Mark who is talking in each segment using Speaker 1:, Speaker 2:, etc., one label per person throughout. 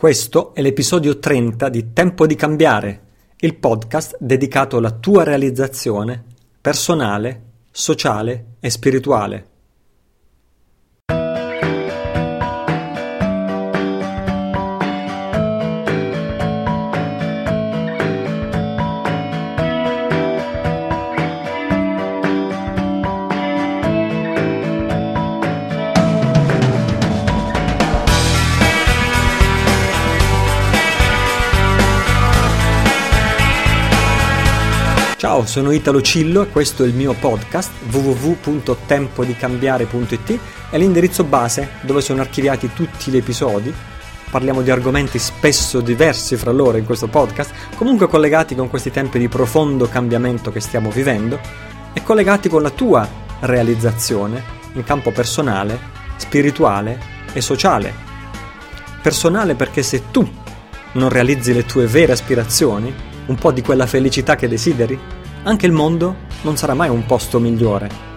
Speaker 1: Questo è l'episodio 30 di Tempo di cambiare, il podcast dedicato alla tua realizzazione personale, sociale e spirituale. Ciao, sono Italo Cillo e questo è il mio podcast www.tempodicambiare.it è l'indirizzo base dove sono archiviati tutti gli episodi. Parliamo di argomenti spesso diversi fra loro in questo podcast, comunque collegati con questi tempi di profondo cambiamento che stiamo vivendo e collegati con la tua realizzazione in campo personale, spirituale e sociale. Personale perché se tu non realizzi le tue vere aspirazioni, un po' di quella felicità che desideri, anche il mondo non sarà mai un posto migliore.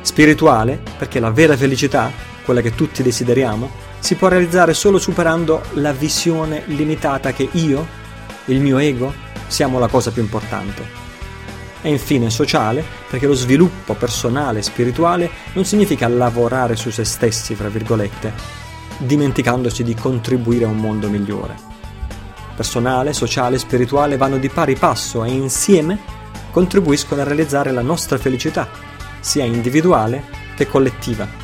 Speaker 1: Spirituale, perché la vera felicità, quella che tutti desideriamo, si può realizzare solo superando la visione limitata che io, il mio ego, siamo la cosa più importante. E infine sociale, perché lo sviluppo personale e spirituale non significa lavorare su se stessi, fra virgolette, dimenticandosi di contribuire a un mondo migliore personale, sociale e spirituale vanno di pari passo e insieme contribuiscono a realizzare la nostra felicità, sia individuale che collettiva.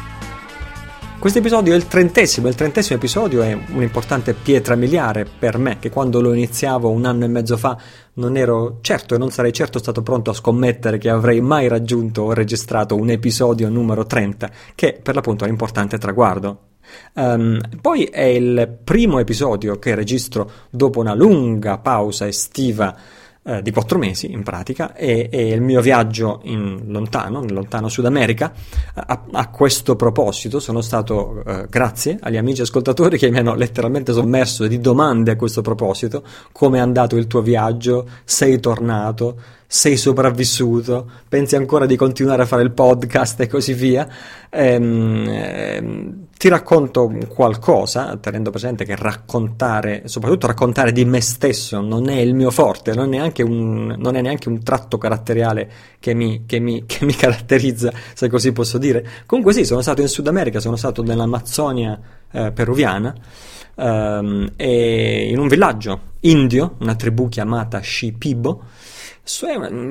Speaker 1: Questo episodio è il trentesimo, il trentesimo episodio è un'importante pietra miliare per me, che quando lo iniziavo un anno e mezzo fa non ero certo e non sarei certo stato pronto a scommettere che avrei mai raggiunto o registrato un episodio numero 30, che per l'appunto è un importante traguardo. Um, poi è il primo episodio che registro dopo una lunga pausa estiva eh, di quattro mesi in pratica e, e, il mio viaggio in lontano, nel lontano Sud America. A, a questo proposito sono stato eh, grazie agli amici ascoltatori che mi hanno letteralmente sommerso di domande a questo proposito, come è andato il tuo viaggio, sei tornato, sei sopravvissuto, pensi ancora di continuare a fare il podcast e così via. Ehm, ehm, ti racconto qualcosa, tenendo presente che raccontare, soprattutto raccontare di me stesso, non è il mio forte, non è neanche un, non è neanche un tratto caratteriale che mi, che, mi, che mi caratterizza, se così posso dire. Comunque sì, sono stato in Sud America, sono stato nell'Amazzonia eh, peruviana. Um, e in un villaggio indio, una tribù chiamata Shipibo,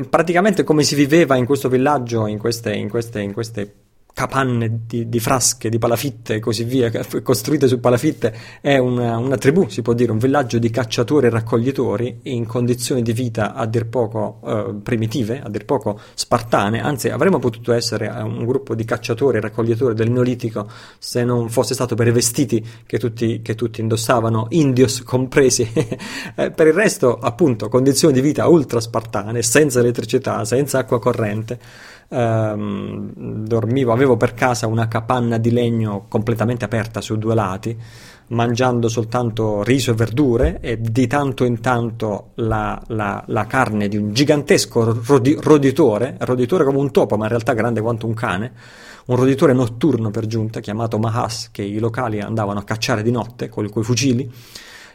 Speaker 1: praticamente come si viveva in questo villaggio, in queste, in queste, in queste capanne di, di, frasche, di palafitte e così via, costruite su palafitte, è una, una, tribù, si può dire, un villaggio di cacciatori e raccoglitori in condizioni di vita a dir poco eh, primitive, a dir poco spartane, anzi avremmo potuto essere un gruppo di cacciatori e raccoglitori del Neolitico se non fosse stato per i vestiti che tutti, che tutti indossavano, indios compresi. Eh, per il resto, appunto, condizioni di vita ultra spartane, senza elettricità, senza acqua corrente ehm, dormivo, avevo per casa una capanna di legno completamente aperta su due lati, mangiando soltanto riso e verdure e di tanto in tanto la, la, la carne di un gigantesco rodi, roditore, roditore come un topo ma in realtà grande quanto un cane, un roditore notturno per giunta chiamato Mahas che i locali andavano a cacciare di notte con i fucili.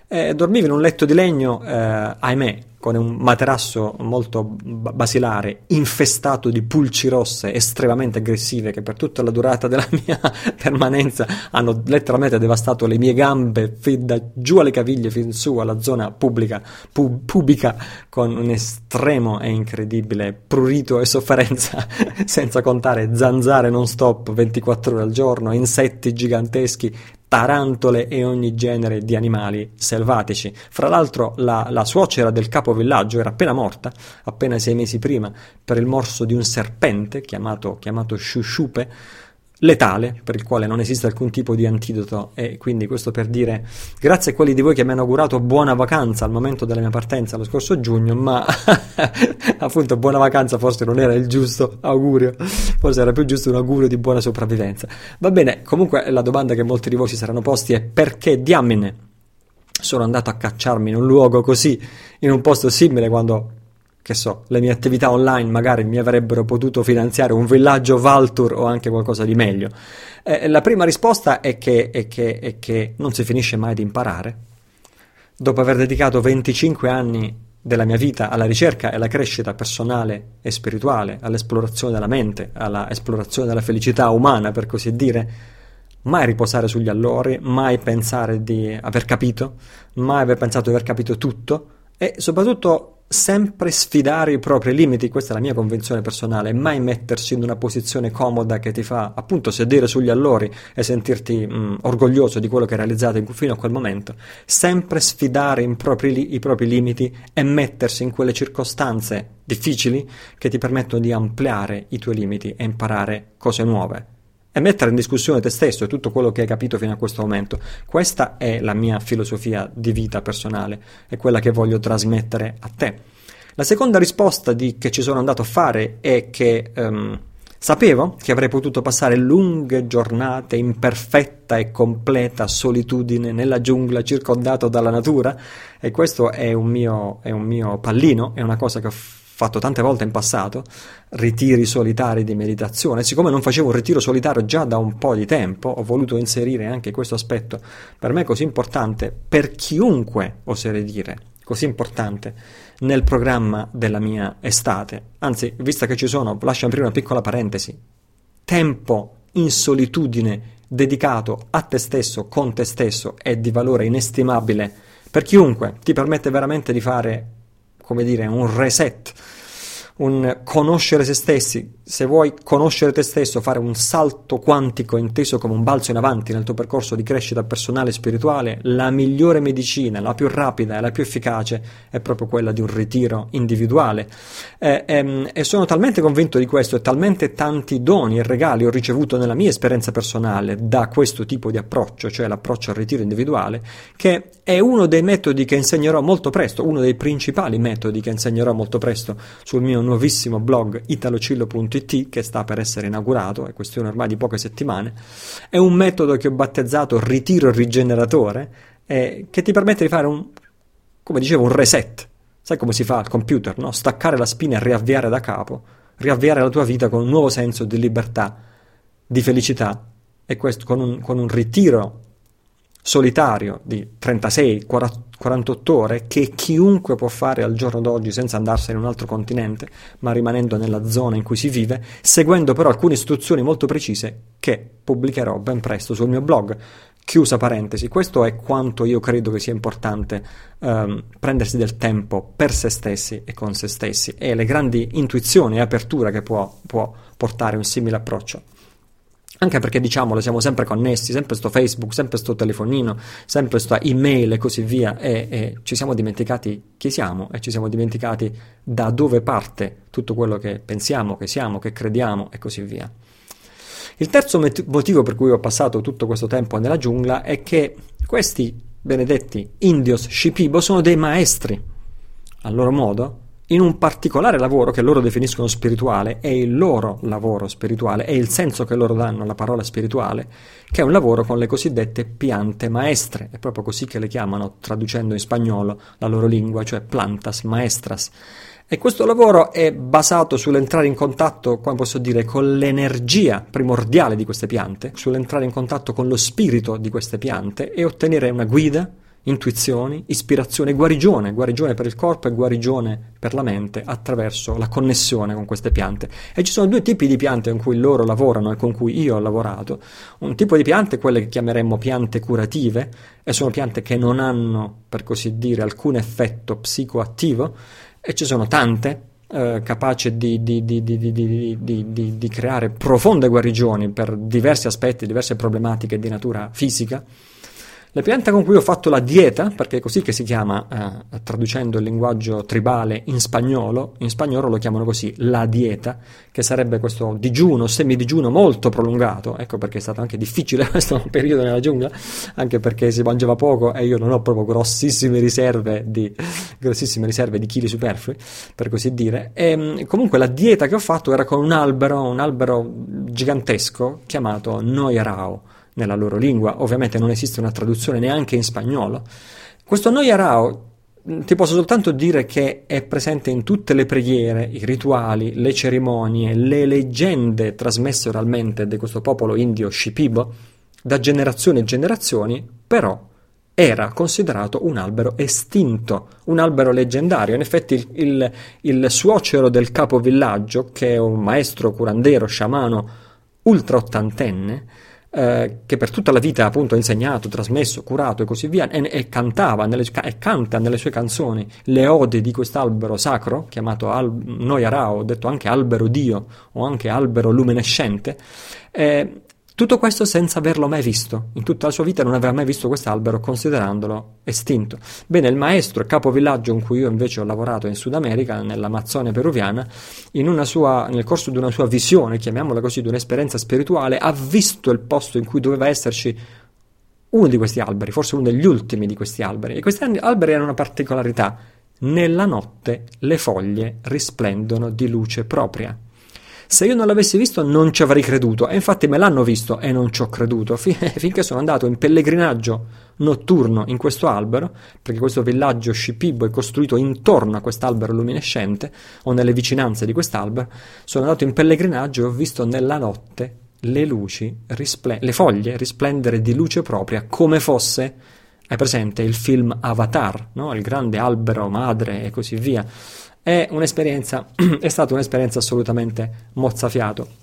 Speaker 1: E dormivo in un letto di legno, eh, ahimè, con un materasso molto basilare, infestato di pulci rosse estremamente aggressive che per tutta la durata della mia permanenza hanno letteralmente devastato le mie gambe fin da giù alle caviglie fin su alla zona pubblica, pu- pubica con un estremo e incredibile prurito e sofferenza senza contare zanzare non stop 24 ore al giorno, insetti giganteschi tarantole e ogni genere di animali selvatici. Fra l'altro la, la suocera del capovillaggio era appena morta, appena sei mesi prima, per il morso di un serpente chiamato, chiamato Shushupe, letale, per il quale non esiste alcun tipo di antidoto e quindi questo per dire grazie a quelli di voi che mi hanno augurato buona vacanza al momento della mia partenza lo scorso giugno, ma appunto buona vacanza forse non era il giusto augurio, forse era più giusto un augurio di buona sopravvivenza. Va bene, comunque la domanda che molti di voi si saranno posti è perché diamine sono andato a cacciarmi in un luogo così, in un posto simile quando che so, le mie attività online magari mi avrebbero potuto finanziare un villaggio Valtur o anche qualcosa di meglio. Eh, la prima risposta è che, è, che, è che non si finisce mai di imparare. Dopo aver dedicato 25 anni della mia vita alla ricerca e alla crescita personale e spirituale, all'esplorazione della mente, all'esplorazione della felicità umana, per così dire, mai riposare sugli allori, mai pensare di aver capito, mai aver pensato di aver capito tutto e soprattutto sempre sfidare i propri limiti, questa è la mia convinzione personale, mai mettersi in una posizione comoda che ti fa appunto sedere sugli allori e sentirti mh, mm, orgoglioso di quello che hai realizzato fino a quel momento, sempre sfidare propri, i propri limiti e mettersi in quelle circostanze difficili che ti permettono di ampliare i tuoi limiti e imparare cose nuove e mettere in discussione te stesso e tutto quello che hai capito fino a questo momento. Questa è la mia filosofia di vita personale, è quella che voglio trasmettere a te. La seconda risposta di, che ci sono andato a fare è che um, sapevo che avrei potuto passare lunghe giornate in perfetta e completa solitudine nella giungla circondato dalla natura e questo è un mio, è un mio pallino, è una cosa che ho fatto tante volte in passato, ritiri solitari di meditazione. Siccome non facevo un ritiro solitario già da un po' di tempo, ho voluto inserire anche questo aspetto per me così importante, per chiunque, oserei dire, così importante nel programma della mia estate. Anzi, vista che ci sono, lascio aprire una piccola parentesi. Tempo in solitudine dedicato a te stesso, con te stesso, è di valore inestimabile per chiunque, ti permette veramente di fare come dire, un reset, un conoscere se stessi. Se vuoi conoscere te stesso, fare un salto quantico inteso come un balzo in avanti nel tuo percorso di crescita personale e spirituale, la migliore medicina, la più rapida e la più efficace è proprio quella di un ritiro individuale. E, e, ehm, e sono talmente convinto di questo e talmente tanti doni e regali ho ricevuto nella mia esperienza personale da questo tipo di approccio, cioè l'approccio al ritiro individuale, che è uno dei metodi che insegnerò molto presto, uno dei principali metodi che insegnerò molto presto sul mio nuovissimo blog italocillo.it che sta per essere inaugurato, è questione ormai di poche settimane. È un metodo che ho battezzato ritiro rigeneratore eh, che ti permette di fare un, come dicevo, un reset. Sai come si fa al computer, no? Staccare la spina e riavviare da capo, riavviare la tua vita con un nuovo senso di libertà, di felicità e questo con un, con un ritiro solitario di 36, 48 ore che chiunque può fare al giorno d'oggi senza andarsene in un altro continente, ma rimanendo nella zona in cui si vive, seguendo però alcune istruzioni molto precise che pubblicherò ben presto sul mio blog. Chiusa parentesi, questo è quanto io credo che sia importante um, prendersi del tempo per se stessi e con se stessi e le grandi intuizioni e apertura che può, può portare un simile approccio. Anche perché diciamolo, siamo sempre connessi, sempre sto Facebook, sempre sto telefonino, sempre sto email e così via, e, e, ci siamo dimenticati chi siamo e ci siamo dimenticati da dove parte tutto quello che pensiamo, che siamo, che crediamo e così via. Il terzo motivo per cui ho passato tutto questo tempo nella giungla è che questi benedetti indios Shipibo sono dei maestri, a loro modo, in un particolare lavoro che loro definiscono spirituale, è il loro lavoro spirituale, è il senso che loro danno alla parola spirituale, che è un lavoro con le cosiddette piante maestre, è proprio così che le chiamano, traducendo in spagnolo la loro lingua, cioè plantas maestras. E questo lavoro è basato sull'entrare in contatto, come posso dire, con l'energia primordiale di queste piante, sull'entrare in contatto con lo spirito di queste piante e ottenere una guida, intuizioni, ispirazione, guarigione, guarigione per il corpo e guarigione per la mente attraverso la connessione con queste piante. E ci sono due tipi di piante con cui loro lavorano e con cui io ho lavorato. Un tipo di piante, quelle che chiameremmo piante curative, e sono piante che non hanno, per così dire, alcun effetto psicoattivo, e ci sono tante eh, capaci di, di, di, di, creare profonde guarigioni per diversi aspetti, diverse problematiche di natura fisica le piante con cui ho fatto la dieta, perché è così che si chiama, eh, traducendo il linguaggio tribale in spagnolo, in spagnolo lo chiamano così, la dieta, che sarebbe questo digiuno, semidigiuno molto prolungato, ecco perché è stato anche difficile questo periodo nella giungla, anche perché si mangiava poco e io non ho proprio grossissime riserve di, grossissime riserve di chili superflui, per così dire. E, ehm, comunque la dieta che ho fatto era con un albero, un albero gigantesco chiamato Noirao nella loro lingua, ovviamente non esiste una traduzione neanche in spagnolo. Questo Noia Rao ti posso soltanto dire che è presente in tutte le preghiere, i rituali, le cerimonie, le leggende trasmesse oralmente di questo popolo indio Shipibo, da generazioni e generazioni, però era considerato un albero estinto, un albero leggendario. In effetti il, il, il suocero del capovillaggio, che è un maestro curandero, sciamano, ultra ottantenne, eh, che per tutta la vita appunto ha insegnato, trasmesso, curato e così via, e, e cantava nelle, e canta nelle sue canzoni le ode di quest'albero sacro, chiamato Al, Noia Rao, detto anche albero Dio o anche albero luminescente, eh, tutto questo senza averlo mai visto. In tutta la sua vita non aveva mai visto quest'albero, considerandolo estinto. Bene, il maestro e capovillaggio in cui io invece ho lavorato in Sud America, nell'Amazzonia peruviana, sua, nel corso di una sua visione, chiamiamola così, di un'esperienza spirituale, ha visto il posto in cui doveva esserci uno di questi alberi, forse uno degli ultimi di questi alberi. E questi alberi hanno una particolarità. Nella notte le foglie risplendono di luce propria. Se io non l'avessi visto non ci avrei creduto. E infatti me l'hanno visto e non ci ho creduto. Fin- finché sono andato in pellegrinaggio notturno in questo albero, perché questo villaggio Shipibo è costruito intorno a quest'albero luminescente o nelle vicinanze di quest'albero, sono andato in pellegrinaggio e ho visto nella notte le luci, risplen- le foglie risplendere di luce propria come fosse, hai presente il film Avatar, no? il grande albero madre e così via è un'esperienza, è stata un'esperienza assolutamente mozzafiato.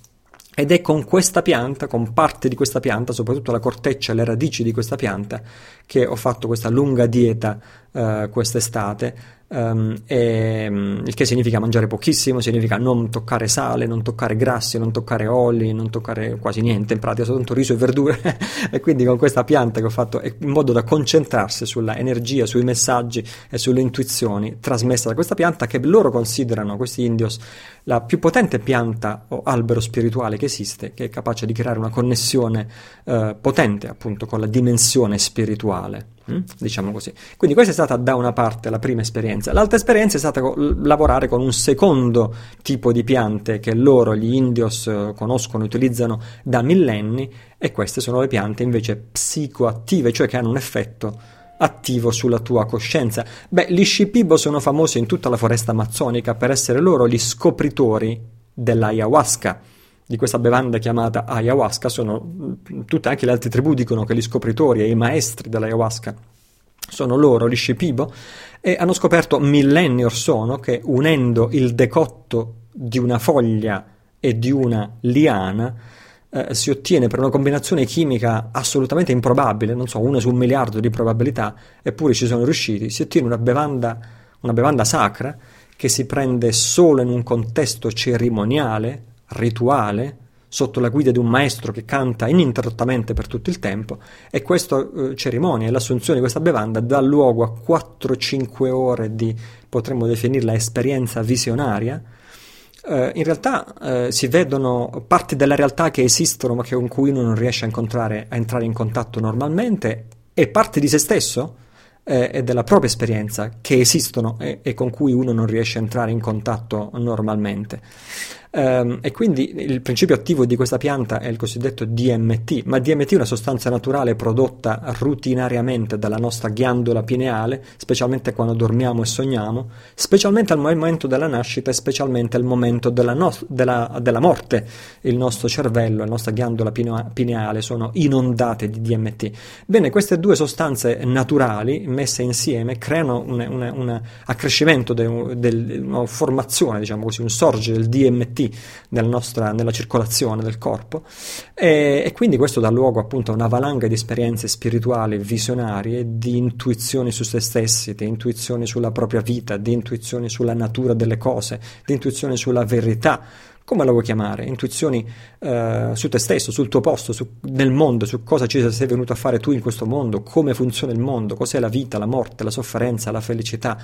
Speaker 1: Ed è con questa pianta, con parte di questa pianta, soprattutto la corteccia e le radici di questa pianta, che ho fatto questa lunga dieta uh, quest'estate Um, e, um, il che significa mangiare pochissimo, significa non toccare sale, non toccare grassi, non toccare oli, non toccare quasi niente, in pratica soltanto riso e verdure. e quindi con questa pianta che ho fatto in modo da concentrarsi sulla energia, sui messaggi e sulle intuizioni trasmesse da questa pianta che loro considerano, questi indios, la più potente pianta o albero spirituale che esiste, che è capace di creare una connessione uh, potente appunto con la dimensione spirituale. Mm? diciamo così. Quindi questa è stata da una parte la prima esperienza. L'altra esperienza è stata lavorare con un secondo tipo di piante che loro, gli indios, eh, conoscono e utilizzano da millenni e queste sono le piante invece psicoattive, cioè che hanno un effetto attivo sulla tua coscienza. Beh, gli Shipibo sono famosi in tutta la foresta amazzonica per essere loro gli scopritori dell'ayahuasca di questa bevanda chiamata ayahuasca sono tutte anche le altre tribù dicono che gli scopritori e i maestri dell'ayahuasca sono loro, gli Shipibo, e hanno scoperto millenni or sono che unendo il decotto di una foglia e di una liana eh, si ottiene per una combinazione chimica assolutamente improbabile, non so, una su un miliardo di probabilità, eppure ci sono riusciti, si ottiene una bevanda, una bevanda sacra che si prende solo in un contesto cerimoniale, rituale sotto la guida di un maestro che canta ininterrottamente per tutto il tempo e questa eh, cerimonia e l'assunzione di questa bevanda dà luogo a 4-5 ore di, potremmo definirla, esperienza visionaria. Eh, in realtà eh, si vedono parti della realtà che esistono ma che con cui uno non riesce a, a entrare in contatto normalmente e parti di se stesso eh, e della propria esperienza che esistono e, e con cui uno non riesce a entrare in contatto normalmente. Um, e quindi il principio attivo di questa pianta è il cosiddetto DMT, ma DMT è una sostanza naturale prodotta rutinariamente dalla nostra ghiandola pineale, specialmente quando dormiamo e sogniamo, specialmente al momento della nascita e specialmente al momento della, no- della, della morte. Il nostro cervello la nostra ghiandola pineale sono inondate di DMT. Bene, queste due sostanze naturali messe insieme creano un accrescimento, de, de, una formazione, diciamo così, un sorgere del DMT nella, nostra, nella circolazione del corpo e, e, quindi questo dà luogo appunto a una valanga di esperienze spirituali, visionarie, di intuizioni su se stessi, di intuizioni sulla propria vita, di intuizioni sulla natura delle cose, di intuizioni sulla verità come la vuoi chiamare, intuizioni uh, su te stesso, sul tuo posto, su, nel mondo, su cosa ci sei venuto a fare tu in questo mondo, come funziona il mondo, cos'è la vita, la morte, la sofferenza, la felicità.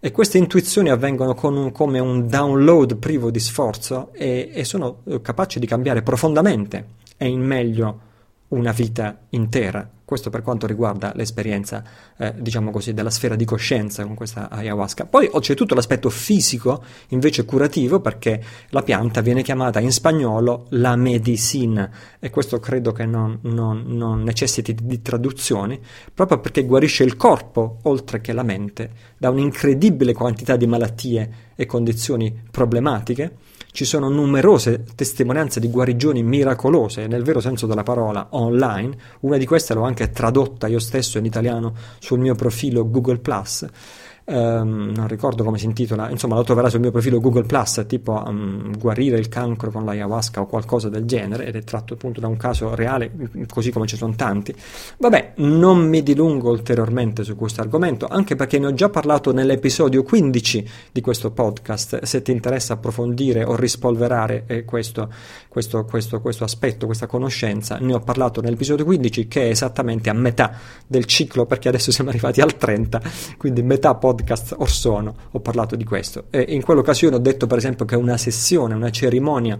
Speaker 1: E queste intuizioni avvengono un, come un download privo di sforzo e, e sono eh, capaci di cambiare profondamente. E in meglio una vita intera. Questo per quanto riguarda l'esperienza, eh, diciamo così, della sfera di coscienza con questa ayahuasca. Poi c'è tutto l'aspetto fisico, invece curativo, perché la pianta viene chiamata in spagnolo la medicina, e questo credo che non, non, non necessiti di traduzioni, proprio perché guarisce il corpo, oltre che la mente, da un'incredibile quantità di malattie e condizioni problematiche ci sono numerose testimonianze di guarigioni miracolose, nel vero senso della parola, online. Una di queste l'ho anche tradotta io stesso in italiano sul mio profilo Google Um, non ricordo come si intitola, insomma lo troverà sul mio profilo Google Plus, tipo um, guarire il cancro con l'ayahuasca o qualcosa del genere, ed è tratto appunto da un caso reale, così come ci sono tanti. Vabbè, non mi dilungo ulteriormente su questo argomento, anche perché ne ho già parlato nell'episodio 15 di questo podcast, se ti interessa approfondire o rispolverare eh, questo, questo, questo, questo aspetto, questa conoscenza, ne ho parlato nell'episodio 15 che è esattamente a metà del ciclo, perché adesso siamo arrivati al 30, quindi metà podcast podcast or sono ho parlato di questo e in quell'occasione ho detto per esempio che una sessione, una cerimonia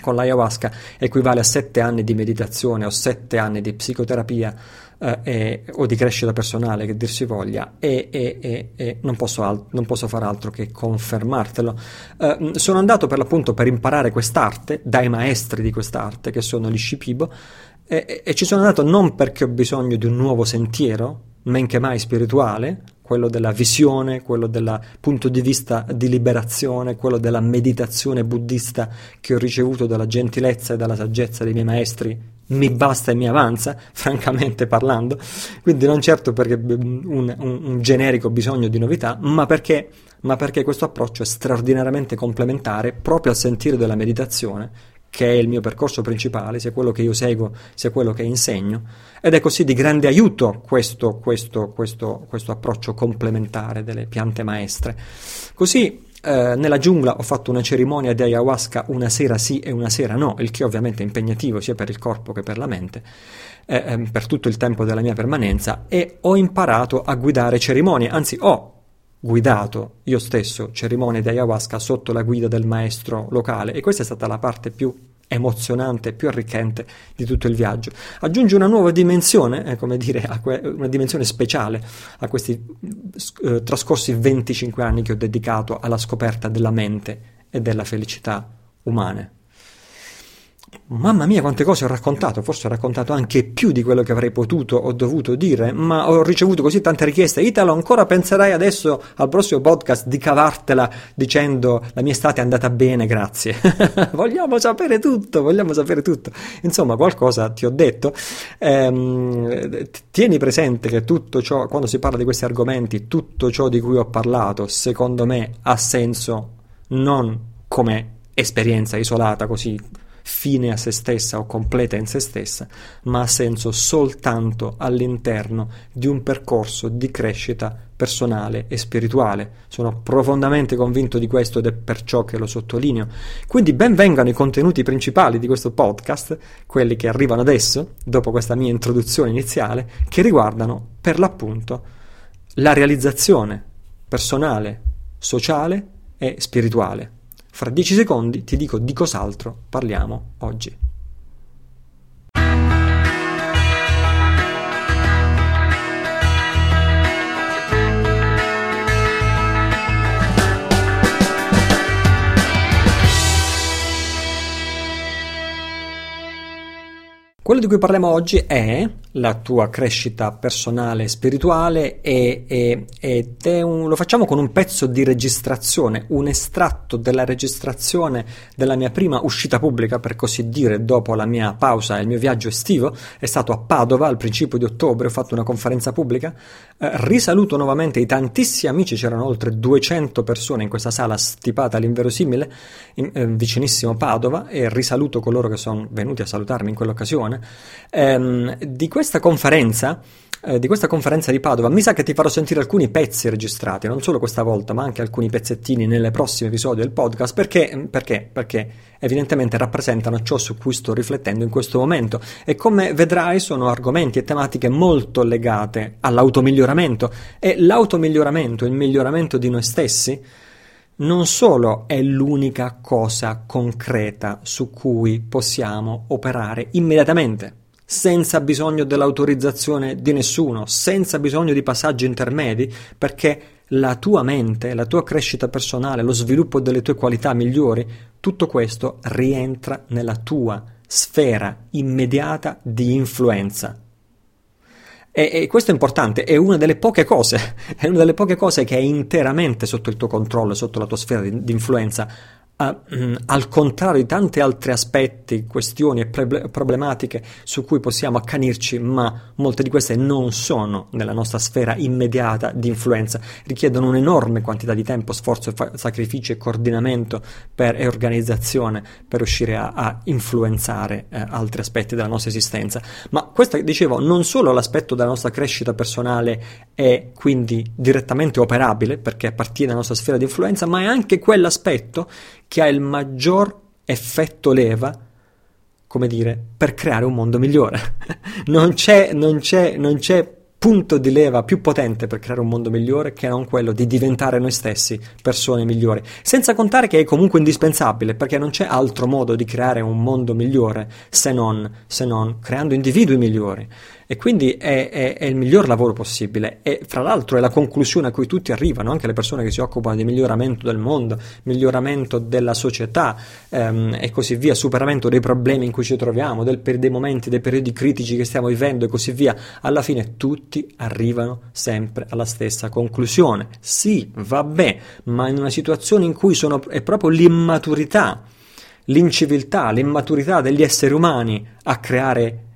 Speaker 1: con l'ayahuasca equivale a sette anni di meditazione o sette anni di psicoterapia eh, e, o di crescita personale che dir si voglia e, e, e non, posso al- non, posso fare altro che confermartelo. Eh, sono andato per l'appunto per imparare quest'arte dai maestri di quest'arte che sono gli Shipibo e ci sono andato non perché ho bisogno di un nuovo sentiero, men che mai spirituale, quello della visione, quello del punto di vista di liberazione, quello della meditazione buddista che ho ricevuto dalla gentilezza e dalla saggezza dei miei maestri, mi basta e mi avanza, francamente parlando, quindi non certo perché un, un, un generico bisogno di novità, ma perché, ma perché questo approccio è straordinariamente complementare proprio al sentire della meditazione che è il mio percorso principale, sia quello che io seguo, sia quello che insegno, ed è così di grande aiuto questo, questo, questo, questo approccio complementare delle piante maestre. Così eh, nella giungla ho fatto una cerimonia di ayahuasca una sera sì e una sera no, il che ovviamente è impegnativo sia per il corpo che per la mente, eh, eh, per tutto il tempo della mia permanenza, e ho imparato a guidare cerimonie, anzi ho guidato io stesso cerimonie di ayahuasca sotto la guida del maestro locale e questa è stata la parte più emozionante, più arricchente di tutto il viaggio. Aggiunge una nuova dimensione, eh, come dire, que- una dimensione speciale a questi eh, trascorsi 25 anni che ho dedicato alla scoperta della mente e della felicità umane. Mamma mia, quante cose ho raccontato, forse ho raccontato anche più di quello che avrei potuto o dovuto dire, ma ho ricevuto così tante richieste. Italo, ancora penserai adesso al prossimo podcast di cavartela dicendo la mia estate è andata bene, grazie. vogliamo sapere tutto, vogliamo sapere tutto. Insomma, qualcosa ti ho detto. Ehm, tieni presente che tutto ciò, quando si parla di questi argomenti, tutto ciò di cui ho parlato, secondo me, ha senso non come esperienza isolata così fine a se stessa o completa in se stessa, ma ha senso soltanto all'interno di un percorso di crescita personale e spirituale. Sono profondamente convinto di questo ed è perciò che lo sottolineo. Quindi benvengano i contenuti principali di questo podcast, quelli che arrivano adesso, dopo questa mia introduzione iniziale, che riguardano per l'appunto la realizzazione personale, sociale e spirituale. Fra dieci secondi ti dico di cos'altro parliamo oggi. Quello di cui parliamo oggi è la tua crescita personale e spirituale e, e, ed è un, lo facciamo con un pezzo di registrazione, un estratto della registrazione della mia prima uscita pubblica, per così dire, dopo la mia pausa e il mio viaggio estivo. È stato a Padova al principio di ottobre, ho fatto una conferenza pubblica. Eh, risaluto nuovamente i tantissimi amici, c'erano oltre 200 persone in questa sala stipata all'inverosimile, in, eh, vicinissimo Padova, e risaluto coloro che sono venuti a salutarmi in quell'occasione ehm, di questa conferenza eh, di questa conferenza di Padova. Mi sa che ti farò sentire alcuni pezzi registrati, non solo questa volta, ma anche alcuni pezzettini nelle prossime episodi del podcast, perché, perché, perché evidentemente rappresentano ciò su cui sto riflettendo in questo momento. E come vedrai sono argomenti e tematiche molto legate all'automiglioramento. E l'automiglioramento, il miglioramento di noi stessi, non solo è l'unica cosa concreta su cui possiamo operare immediatamente, senza bisogno dell'autorizzazione di nessuno, senza bisogno di passaggi intermedi, perché la tua mente, la tua crescita personale, lo sviluppo delle tue qualità migliori, tutto questo rientra nella tua sfera immediata di influenza. E, e, questo è importante, è una delle poche cose, è una delle poche cose che è interamente sotto il tuo controllo, sotto la tua sfera di, di influenza uh, al contrario di tanti altri aspetti, questioni e pre- problematiche su cui possiamo accanirci, ma molte di queste non sono nella nostra sfera immediata di influenza, richiedono un'enorme quantità di tempo, sforzo, fa- sacrificio e coordinamento per, e organizzazione per riuscire a, a influenzare eh, altri aspetti della nostra esistenza. Ma questo, dicevo, non solo l'aspetto della nostra crescita personale è quindi direttamente operabile perché appartiene alla nostra sfera di influenza, ma è anche quell'aspetto che ha il maggior effetto leva, come dire, per creare un mondo migliore. non, c'è, non, c'è, non c'è punto di leva più potente per creare un mondo migliore che non quello di diventare noi stessi persone migliori. Senza contare che è comunque indispensabile, perché non c'è altro modo di creare un mondo migliore se non, se non creando individui migliori. E quindi è, è, è, il miglior lavoro possibile e fra l'altro è la conclusione a cui tutti arrivano, anche le persone che si occupano di miglioramento del mondo, miglioramento della società ehm, e così via, superamento dei problemi in cui ci troviamo, del, dei momenti, dei periodi critici che stiamo vivendo e così via. Alla fine tutti arrivano sempre alla stessa conclusione. Sì, vabbè, ma in una situazione in cui sono, è proprio l'immaturità, l'inciviltà, l'immaturità degli esseri umani a creare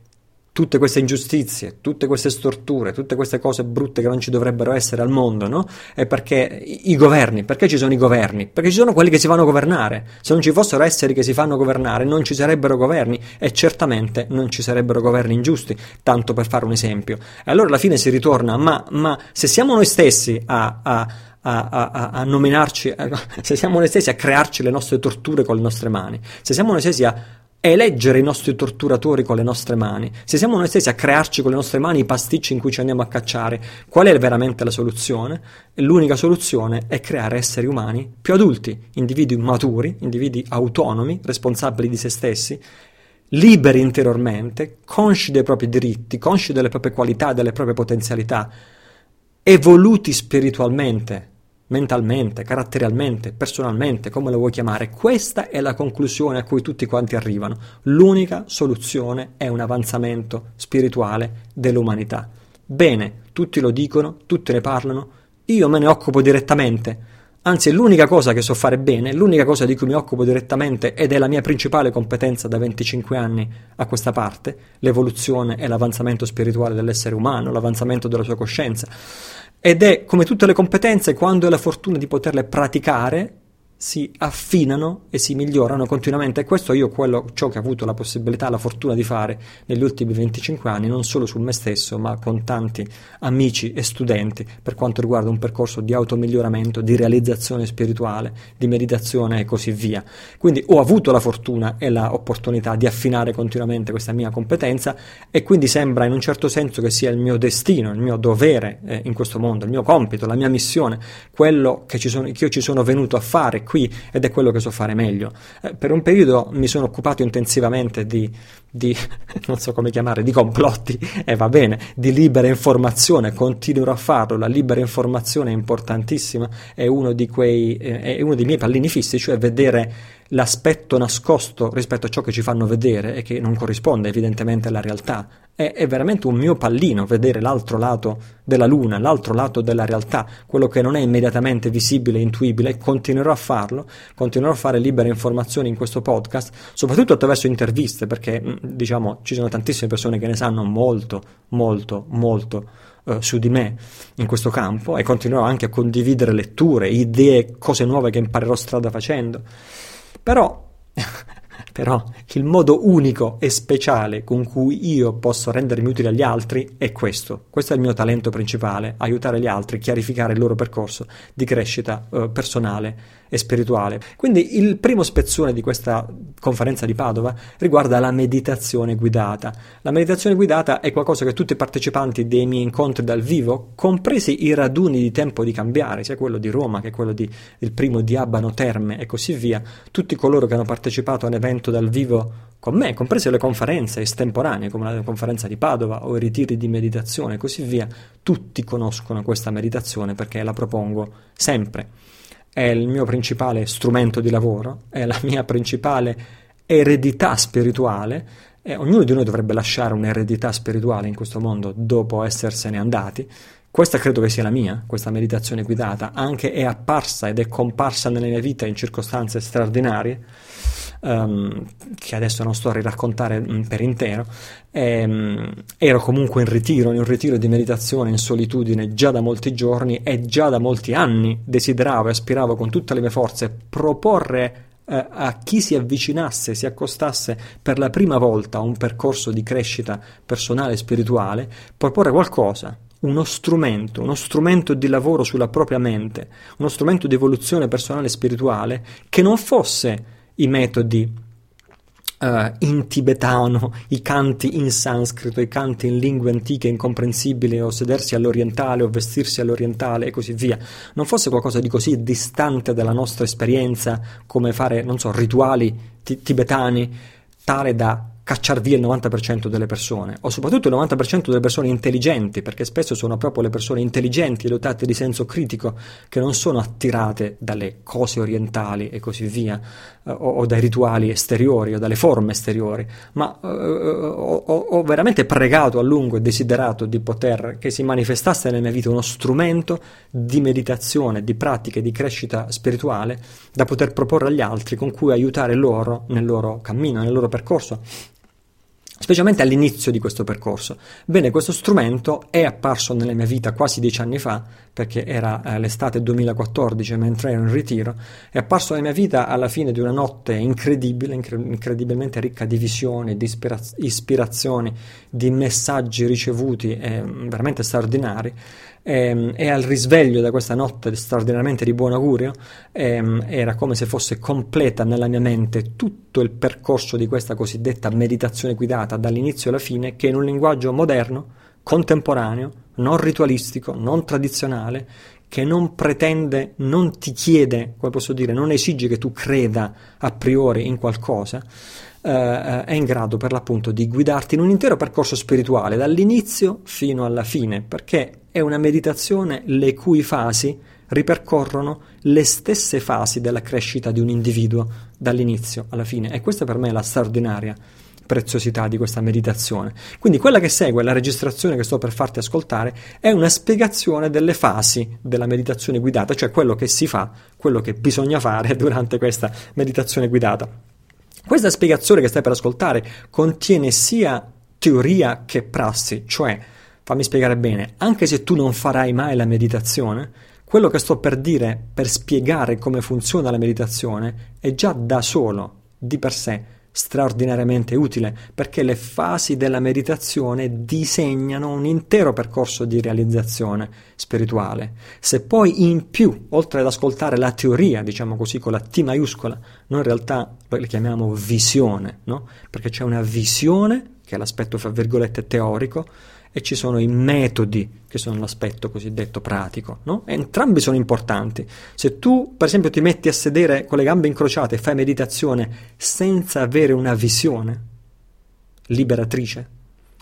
Speaker 1: tutte queste ingiustizie, tutte queste storture, tutte queste cose brutte che non ci dovrebbero essere al mondo, no? È perché i governi, perché ci sono i governi? Perché ci sono quelli che si fanno governare. Se non ci fossero esseri che si fanno governare, non ci sarebbero governi e certamente non ci sarebbero governi ingiusti, tanto per fare un esempio. E allora alla fine si ritorna, ma, ma se siamo noi stessi a, a a, a, a, nominarci, se siamo noi stessi a crearci le nostre torture con le nostre mani, se siamo noi stessi a eleggere i nostri torturatori con le nostre mani, se siamo noi stessi a crearci con le nostre mani i pasticci in cui ci andiamo a cacciare, qual è veramente la soluzione? L'unica soluzione è creare esseri umani più adulti, individui maturi, individui autonomi, responsabili di se stessi, liberi interiormente, consci dei propri diritti, consci delle proprie qualità, delle proprie potenzialità, evoluti spiritualmente, mentalmente, caratterialmente, personalmente, come lo vuoi chiamare, questa è la conclusione a cui tutti quanti arrivano. L'unica soluzione è un avanzamento spirituale dell'umanità. Bene, tutti lo dicono, tutti ne parlano, io me ne occupo direttamente. Anzi, è l'unica cosa che so fare bene, l'unica cosa di cui mi occupo direttamente ed è la mia principale competenza da 25 anni a questa parte, l'evoluzione e l'avanzamento spirituale dell'essere umano, l'avanzamento della sua coscienza. Ed è come tutte le competenze, quando hai la fortuna di poterle praticare, si affinano e si migliorano continuamente e questo io quello, ciò che ho avuto la possibilità, la fortuna di fare negli ultimi 25 anni, non solo su me stesso ma con tanti amici e studenti per quanto riguarda un percorso di automiglioramento, di realizzazione spirituale, di meditazione e così via. Quindi ho avuto la fortuna e l'opportunità di affinare continuamente questa mia competenza e quindi sembra in un certo senso che sia il mio destino, il mio dovere eh, in questo mondo, il mio compito, la mia missione, quello che, sono, che io ci sono venuto a fare qui ed è quello che so fare meglio. Eh, per un periodo mi sono occupato intensivamente di, di non so come chiamare, di complotti, e eh, va bene, di libera informazione, continuerò a farlo, la libera informazione è importantissima, è uno, quei, eh, è uno dei miei pallini fissi, cioè vedere l'aspetto nascosto rispetto a ciò che ci fanno vedere e che non corrisponde evidentemente alla realtà. È, è, veramente un mio pallino vedere l'altro lato della luna, l'altro lato della realtà, quello che non è immediatamente visibile e intuibile, continuerò a farlo, continuerò a fare libere informazioni in questo podcast, soprattutto attraverso interviste, perché mm, diciamo ci sono tantissime persone che ne sanno molto, molto, molto uh, su di me in questo campo e continuerò anche a condividere letture, idee, cose nuove che imparerò strada facendo. Però, però il modo unico e speciale con cui io posso rendermi utile agli altri è questo. Questo è il mio talento principale, aiutare gli altri, chiarificare il loro percorso di crescita eh, personale e spirituale. Quindi il primo spezzone di questa conferenza di Padova riguarda la meditazione guidata. La meditazione guidata è qualcosa che tutti i partecipanti dei miei incontri dal vivo, compresi i raduni di tempo di cambiare, sia quello di Roma che quello di, il primo di Abano Terme e così via, tutti coloro che hanno partecipato a un evento dal vivo con me, comprese le conferenze estemporanee come la conferenza di Padova o i ritiri di meditazione e così via, tutti conoscono questa meditazione perché la propongo sempre. È il mio principale strumento di lavoro, è la mia principale eredità spirituale e ognuno di noi dovrebbe lasciare un'eredità spirituale in questo mondo dopo essersene andati. Questa credo che sia la mia, questa meditazione guidata, anche è apparsa ed è comparsa nella mia vita in circostanze straordinarie um, che adesso non sto a riraccontare mm, per intero, ehm, ero comunque in ritiro, in un ritiro di meditazione in solitudine già da molti giorni e già da molti anni desideravo e aspiravo con tutte le mie forze proporre eh, a chi si avvicinasse, si accostasse per la prima volta a un percorso di crescita personale e spirituale, proporre qualcosa, uno strumento, uno strumento di lavoro sulla propria mente, uno strumento di evoluzione personale e spirituale che non fosse i metodi Uh, in tibetano, i canti in sanscrito, i canti in lingue antiche incomprensibili, o sedersi all'orientale o vestirsi all'orientale e così via, non fosse qualcosa di così distante dalla nostra esperienza come fare, non so, rituali t- tibetani, tale da cacciar via il 90% delle persone, o soprattutto il 90% delle persone intelligenti, perché spesso sono proprio le persone intelligenti e dotate di senso critico che non sono attirate dalle cose orientali e così via, eh, o, o, dai rituali esteriori o dalle forme esteriori, ma eh, ho, ho, veramente pregato a lungo e desiderato di poter che si manifestasse nella mia vita uno strumento di meditazione, di pratiche, di crescita spirituale da poter proporre agli altri con cui aiutare loro nel loro cammino, nel loro percorso specialmente all'inizio di questo percorso. Bene, questo strumento è apparso nella mia vita quasi dieci anni fa, perché era eh, l'estate 2014 mentre ero in ritiro, è apparso nella mia vita alla fine di una notte incredibile, incre- incredibilmente ricca di visioni, di ispira- ispirazioni, di messaggi ricevuti, eh, veramente straordinari ehm, e al risveglio da questa notte straordinariamente di buon augurio ehm, era come se fosse completa nella mia mente tutto il percorso di questa cosiddetta meditazione guidata dall'inizio alla fine che in un linguaggio moderno, contemporaneo, non ritualistico, non tradizionale, che non pretende, non ti chiede, come posso dire, non esige che tu creda a priori in qualcosa, eh, è in grado per l'appunto di guidarti in un intero percorso spirituale, dall'inizio fino alla fine, perché è una meditazione le cui fasi ripercorrono le stesse fasi della crescita di un individuo dall'inizio alla fine e questa per me è la straordinaria preziosità di questa meditazione. Quindi quella che segue, la registrazione che sto per farti ascoltare, è una spiegazione delle fasi della meditazione guidata, cioè quello che si fa, quello che bisogna fare durante questa meditazione guidata. Questa spiegazione che stai per ascoltare contiene sia teoria che prassi, cioè, fammi spiegare bene, anche se tu non farai mai la meditazione, quello che sto per dire per spiegare come funziona la meditazione è già da solo, di per sé, straordinariamente utile perché le fasi della meditazione disegnano un intero percorso di realizzazione spirituale. Se poi in più, oltre ad ascoltare la teoria, diciamo così con la T maiuscola, noi in realtà le chiamiamo visione, no? Perché c'è una visione, che è l'aspetto fra virgolette teorico, e ci sono i metodi che sono l'aspetto cosiddetto pratico. No? Entrambi sono importanti. Se tu, per esempio, ti metti a sedere con le gambe incrociate e fai meditazione senza avere una visione liberatrice,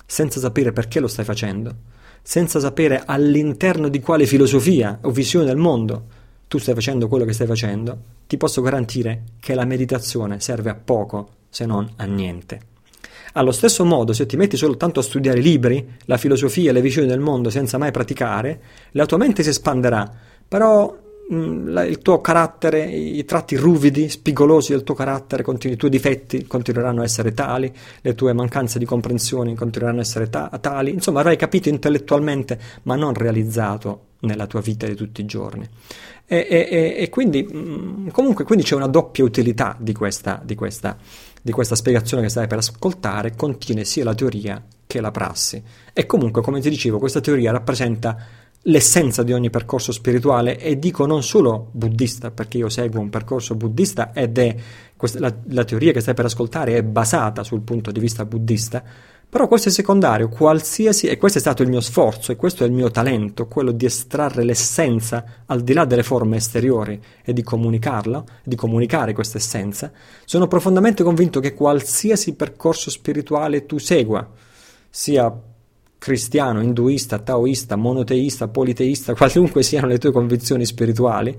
Speaker 1: senza sapere perché lo stai facendo, senza sapere all'interno di quale filosofia o visione del mondo tu stai facendo quello che stai facendo, ti posso garantire che la meditazione serve a poco se non a niente. Allo stesso modo, se ti metti soltanto a studiare libri, la filosofia le visioni del mondo senza mai praticare, la tua mente si espanderà, però mm, il tuo carattere, i tratti ruvidi, spigolosi del tuo carattere, i tuoi difetti continueranno a essere tali, le tue mancanze di comprensione continueranno a essere ta- tali, insomma avrai capito intellettualmente ma non realizzato nella tua vita di tutti i giorni. E, e, e quindi, mm, comunque, quindi c'è una doppia utilità di questa, di questa di questa spiegazione che stai per ascoltare contiene sia la teoria che la prassi. E comunque, come ti dicevo, questa teoria rappresenta l'essenza di ogni percorso spirituale e dico non solo buddista, perché io seguo un percorso buddista ed è la, la teoria che stai per ascoltare è basata sul punto di vista buddista, Però questo è secondario, qualsiasi, e questo è stato il mio sforzo, e questo è il mio talento, quello di estrarre l'essenza al di là delle forme esteriori e di comunicarla, di comunicare questa essenza. Sono profondamente convinto che qualsiasi percorso spirituale tu segua, sia cristiano, induista, taoista, monoteista, politeista, qualunque siano le tue convinzioni spirituali,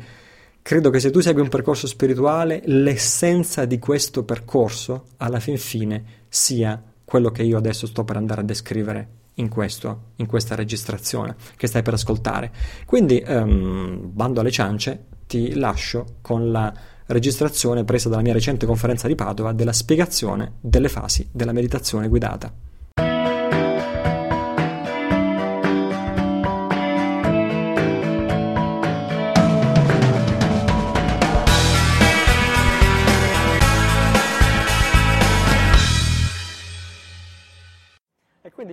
Speaker 1: credo che se tu segui un percorso spirituale, l'essenza di questo percorso, alla fin fine, sia quello che io adesso sto per andare a descrivere in, questo, in questa registrazione che stai per ascoltare. Quindi, um, bando alle ciance, ti lascio con la registrazione presa dalla mia recente conferenza di Padova della spiegazione delle fasi della meditazione guidata.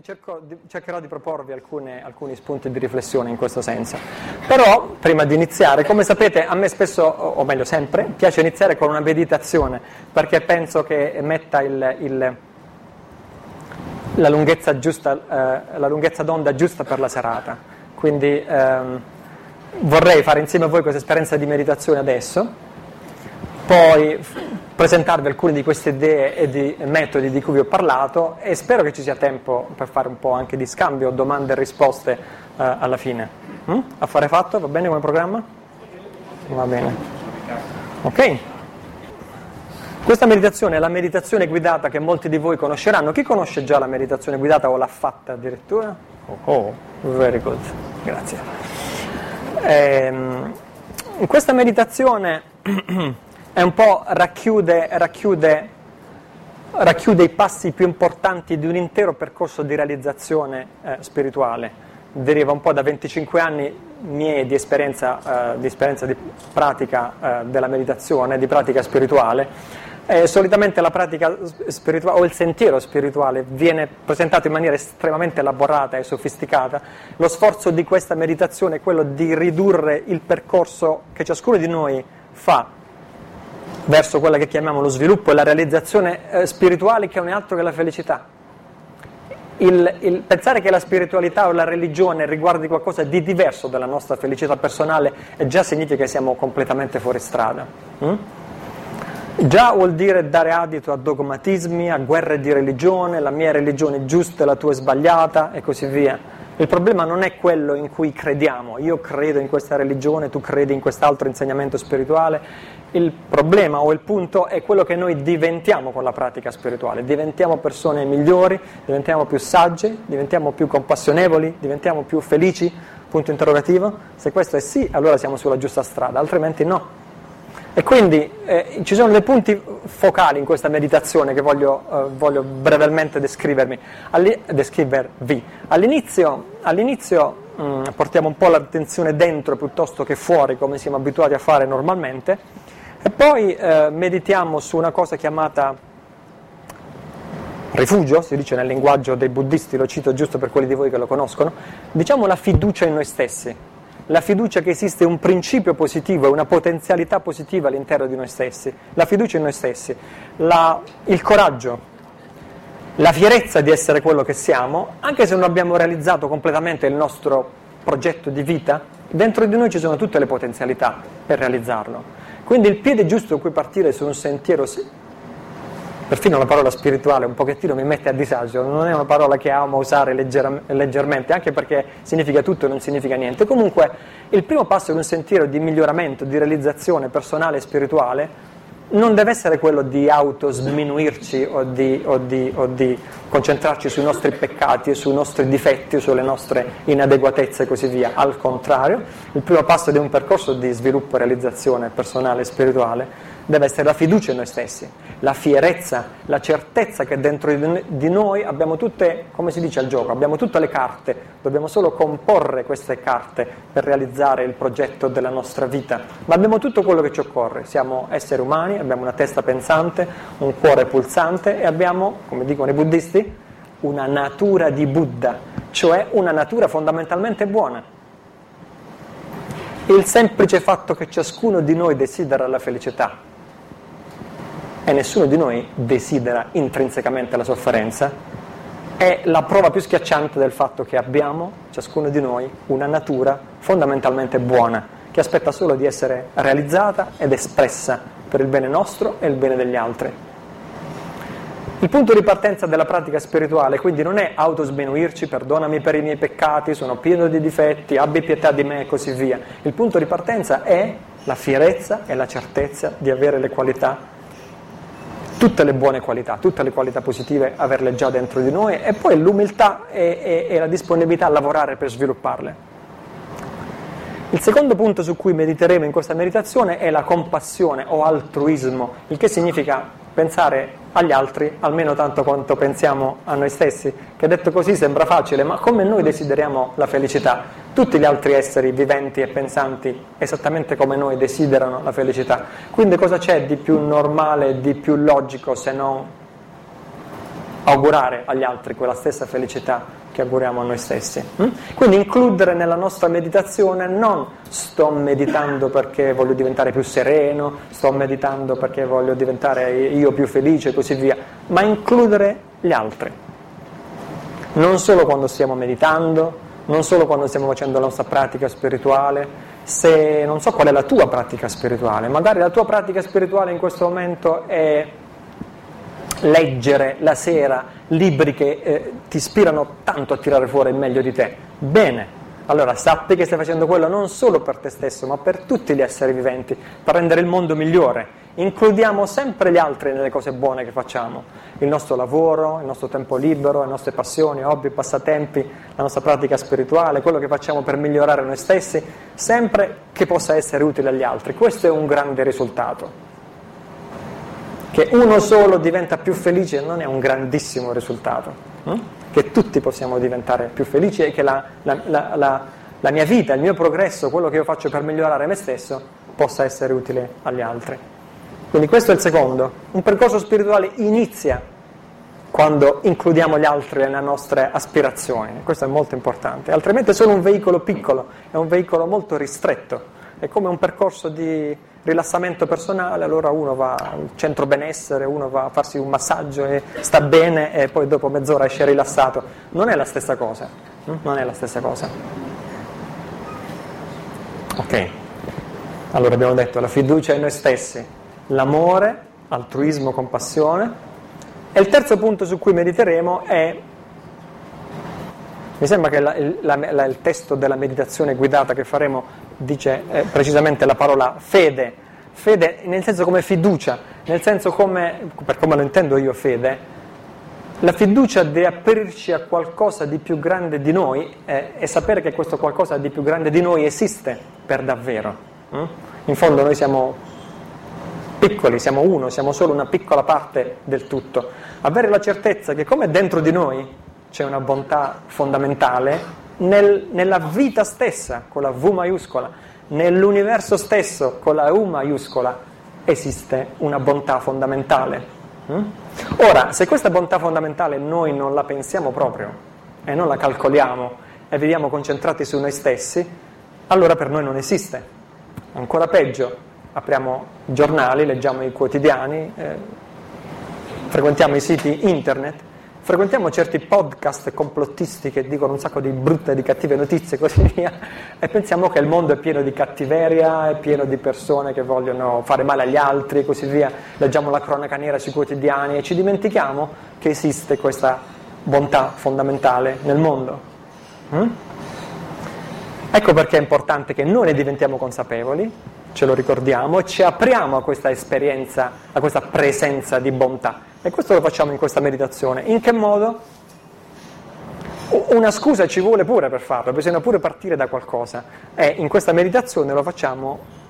Speaker 1: Cerco, cercherò di proporvi alcune, alcuni spunti di riflessione in questo senso. Però, prima di iniziare, come sapete, a me spesso, o meglio sempre, piace iniziare con una meditazione, perché penso che metta il, il, la, lunghezza giusta, eh, la, lunghezza d'onda giusta per la serata. Quindi ehm, vorrei fare insieme a voi questa esperienza di meditazione adesso poi presentarvi alcune di queste idee e di metodi di cui vi ho parlato e spero che ci sia tempo per fare un po' anche di scambio, domande e risposte eh, alla fine. Mm? Affare fatto? Va bene come programma? Va bene. Ok. Questa meditazione è la meditazione guidata che molti di voi conosceranno. Chi conosce già la meditazione guidata o l'ha fatta addirittura? Oh, oh very good. Grazie. Ehm, in questa meditazione è un po' racchiude, racchiude, racchiude, i passi più importanti di un intero percorso di realizzazione eh, spirituale. Deriva un po' da 25 anni miei di esperienza, eh, di, esperienza di, pratica eh, della meditazione, di pratica spirituale. E solitamente la pratica spirituale o il sentiero spirituale viene presentato in maniera estremamente elaborata e sofisticata. Lo sforzo di questa meditazione è quello di ridurre il percorso che ciascuno di noi fa verso quella che chiamiamo lo sviluppo e la realizzazione eh, spirituale che non è altro che la felicità. Il, il, pensare che la spiritualità o la religione riguardi qualcosa di diverso dalla nostra felicità personale già significa che siamo completamente fuori strada. Mm? Già vuol dire dare adito a dogmatismi, a guerre di religione, la mia religione è giusta, la tua è sbagliata e così via. Il problema non è quello in cui crediamo, io credo in questa religione, tu credi in quest'altro insegnamento spirituale, il problema o il punto è quello che noi diventiamo con la pratica spirituale, diventiamo persone migliori, diventiamo più sagge, diventiamo più compassionevoli, diventiamo più felici, punto interrogativo, se questo è sì allora siamo sulla giusta strada, altrimenti no. E quindi eh, ci sono dei punti focali in questa meditazione che voglio, eh, voglio brevemente descrivervi. All'inizio, all'inizio mh, mm, portiamo un po' l'attenzione dentro piuttosto che fuori, come siamo abituati a fare normalmente, e poi eh, meditiamo su una cosa chiamata rifugio, si dice nel linguaggio dei buddisti, lo cito giusto per quelli di voi che lo conoscono, diciamo la fiducia in noi stessi la fiducia che esiste un principio positivo e una potenzialità positiva all'interno di noi stessi, la fiducia in noi stessi, la, il coraggio, la fierezza di essere quello che siamo, anche se non abbiamo realizzato completamente il nostro progetto di vita, dentro di noi ci sono tutte le potenzialità per realizzarlo. Quindi il piede giusto su cui partire su un sentiero perfino la parola spirituale un pochettino mi mette a disagio, non è una parola che amo usare legger- leggermente, anche perché significa tutto e non significa niente. Comunque il primo passo in un sentiero di miglioramento, di realizzazione personale e spirituale non deve essere quello di autosminuirci o di, o, di, o di, concentrarci sui nostri peccati, sui nostri difetti, sulle nostre inadeguatezze e così via. Al contrario, il primo passo di un percorso di sviluppo e realizzazione personale e spirituale deve essere la fiducia in noi stessi, la fierezza, la certezza che dentro di noi abbiamo tutte, come si dice al gioco, abbiamo tutte le carte, dobbiamo solo comporre queste carte per realizzare il progetto della nostra vita, ma abbiamo tutto quello che ci occorre, siamo esseri umani, abbiamo una testa pensante, un cuore pulsante e abbiamo, come dicono i buddisti, una natura di Buddha, cioè una natura fondamentalmente buona. Il semplice fatto che ciascuno di noi desidera la felicità e nessuno di noi desidera intrinsecamente la sofferenza, è la prova più schiacciante del fatto che abbiamo, ciascuno di noi, una natura fondamentalmente buona, che aspetta solo di essere realizzata ed espressa per il bene nostro e il bene degli altri. Il punto di partenza della pratica spirituale quindi non è autosbenuirci, perdonami per i miei peccati, sono pieno di difetti, abbi pietà di me e così via. Il punto di partenza è la fierezza e la certezza di avere le qualità, tutte le buone qualità, tutte le qualità positive, averle già dentro di noi e poi l'umiltà e, e, e la disponibilità a lavorare per svilupparle. Il secondo punto su cui mediteremo in questa meditazione è la compassione o altruismo, il che significa pensare agli altri almeno tanto quanto pensiamo a noi stessi, che detto così sembra facile, ma come noi desideriamo la felicità, tutti gli altri esseri viventi e pensanti esattamente come noi desiderano la felicità. Quindi cosa c'è di più normale, di più logico se non augurare agli altri quella stessa felicità che auguriamo a noi stessi. Mm? Quindi includere nella nostra meditazione non sto meditando perché voglio diventare più sereno, sto meditando perché voglio diventare io più felice e così via, ma includere gli altri. Non solo quando stiamo meditando, non solo quando stiamo facendo la nostra pratica spirituale, se non so qual è la tua pratica spirituale, magari la tua pratica spirituale in questo momento è leggere la sera libri che eh, ti ispirano tanto a tirare fuori il meglio di te. Bene, allora sappi che stai facendo quello non solo per te stesso, ma per tutti gli esseri viventi, per rendere il mondo migliore. Includiamo sempre gli altri nelle cose buone che facciamo, il nostro lavoro, il nostro tempo libero, le nostre passioni, hobby, passatempi, la nostra pratica spirituale, quello che facciamo per migliorare noi stessi, sempre che possa essere utile agli altri. Questo è un grande risultato che uno solo diventa più felice non è un grandissimo risultato, hm? che tutti possiamo diventare più felici e che la, la, la, la, mia vita, il mio progresso, quello che io faccio per migliorare me stesso, possa essere utile agli altri. Quindi questo è il secondo. Un percorso spirituale inizia quando includiamo gli altri nelle nostre aspirazioni, questo è molto importante, altrimenti è solo un veicolo piccolo, è un veicolo molto ristretto, è come un percorso di rilassamento personale, allora uno va al centro benessere, uno va a farsi un massaggio e sta bene e poi dopo mezz'ora esce rilassato. Non è la stessa cosa. Hm? Non è la stessa cosa. Ok. Allora abbiamo detto la fiducia in noi stessi, l'amore, altruismo, compassione. E il terzo punto su cui mediteremo è mi sembra che la, la, la, il testo della meditazione guidata che faremo dice eh, precisamente la parola fede, fede nel senso come fiducia, nel senso come, per come lo intendo io fede, la fiducia di aprirci a qualcosa di più grande di noi eh, e sapere che questo qualcosa di più grande di noi esiste per davvero. Mm? In fondo noi siamo piccoli, siamo uno, siamo solo una piccola parte del tutto. Avere la certezza che come dentro di noi c'è una bontà fondamentale, nel, nella vita stessa, con la V maiuscola, nell'universo stesso, con la U maiuscola, esiste una bontà fondamentale. Mm? Ora, se questa bontà fondamentale noi non la pensiamo proprio e non la calcoliamo e viviamo concentrati su noi stessi, allora per noi non esiste. Ancora peggio, apriamo giornali, leggiamo i quotidiani, eh, frequentiamo i siti internet frequentiamo certi podcast complottisti che dicono un sacco di brutte, di cattive notizie e così via e pensiamo che il mondo è pieno di cattiveria, è pieno di persone che vogliono fare male agli altri e così via. Leggiamo la cronaca nera sui quotidiani e ci dimentichiamo che esiste questa bontà fondamentale nel mondo. Mm? Ecco perché è importante che noi ne diventiamo consapevoli, ce lo ricordiamo e ci apriamo a questa esperienza, a questa presenza di bontà e questo lo facciamo in questa meditazione. In che modo? Una scusa ci vuole pure per farlo, bisogna pure partire da qualcosa. E in questa meditazione lo facciamo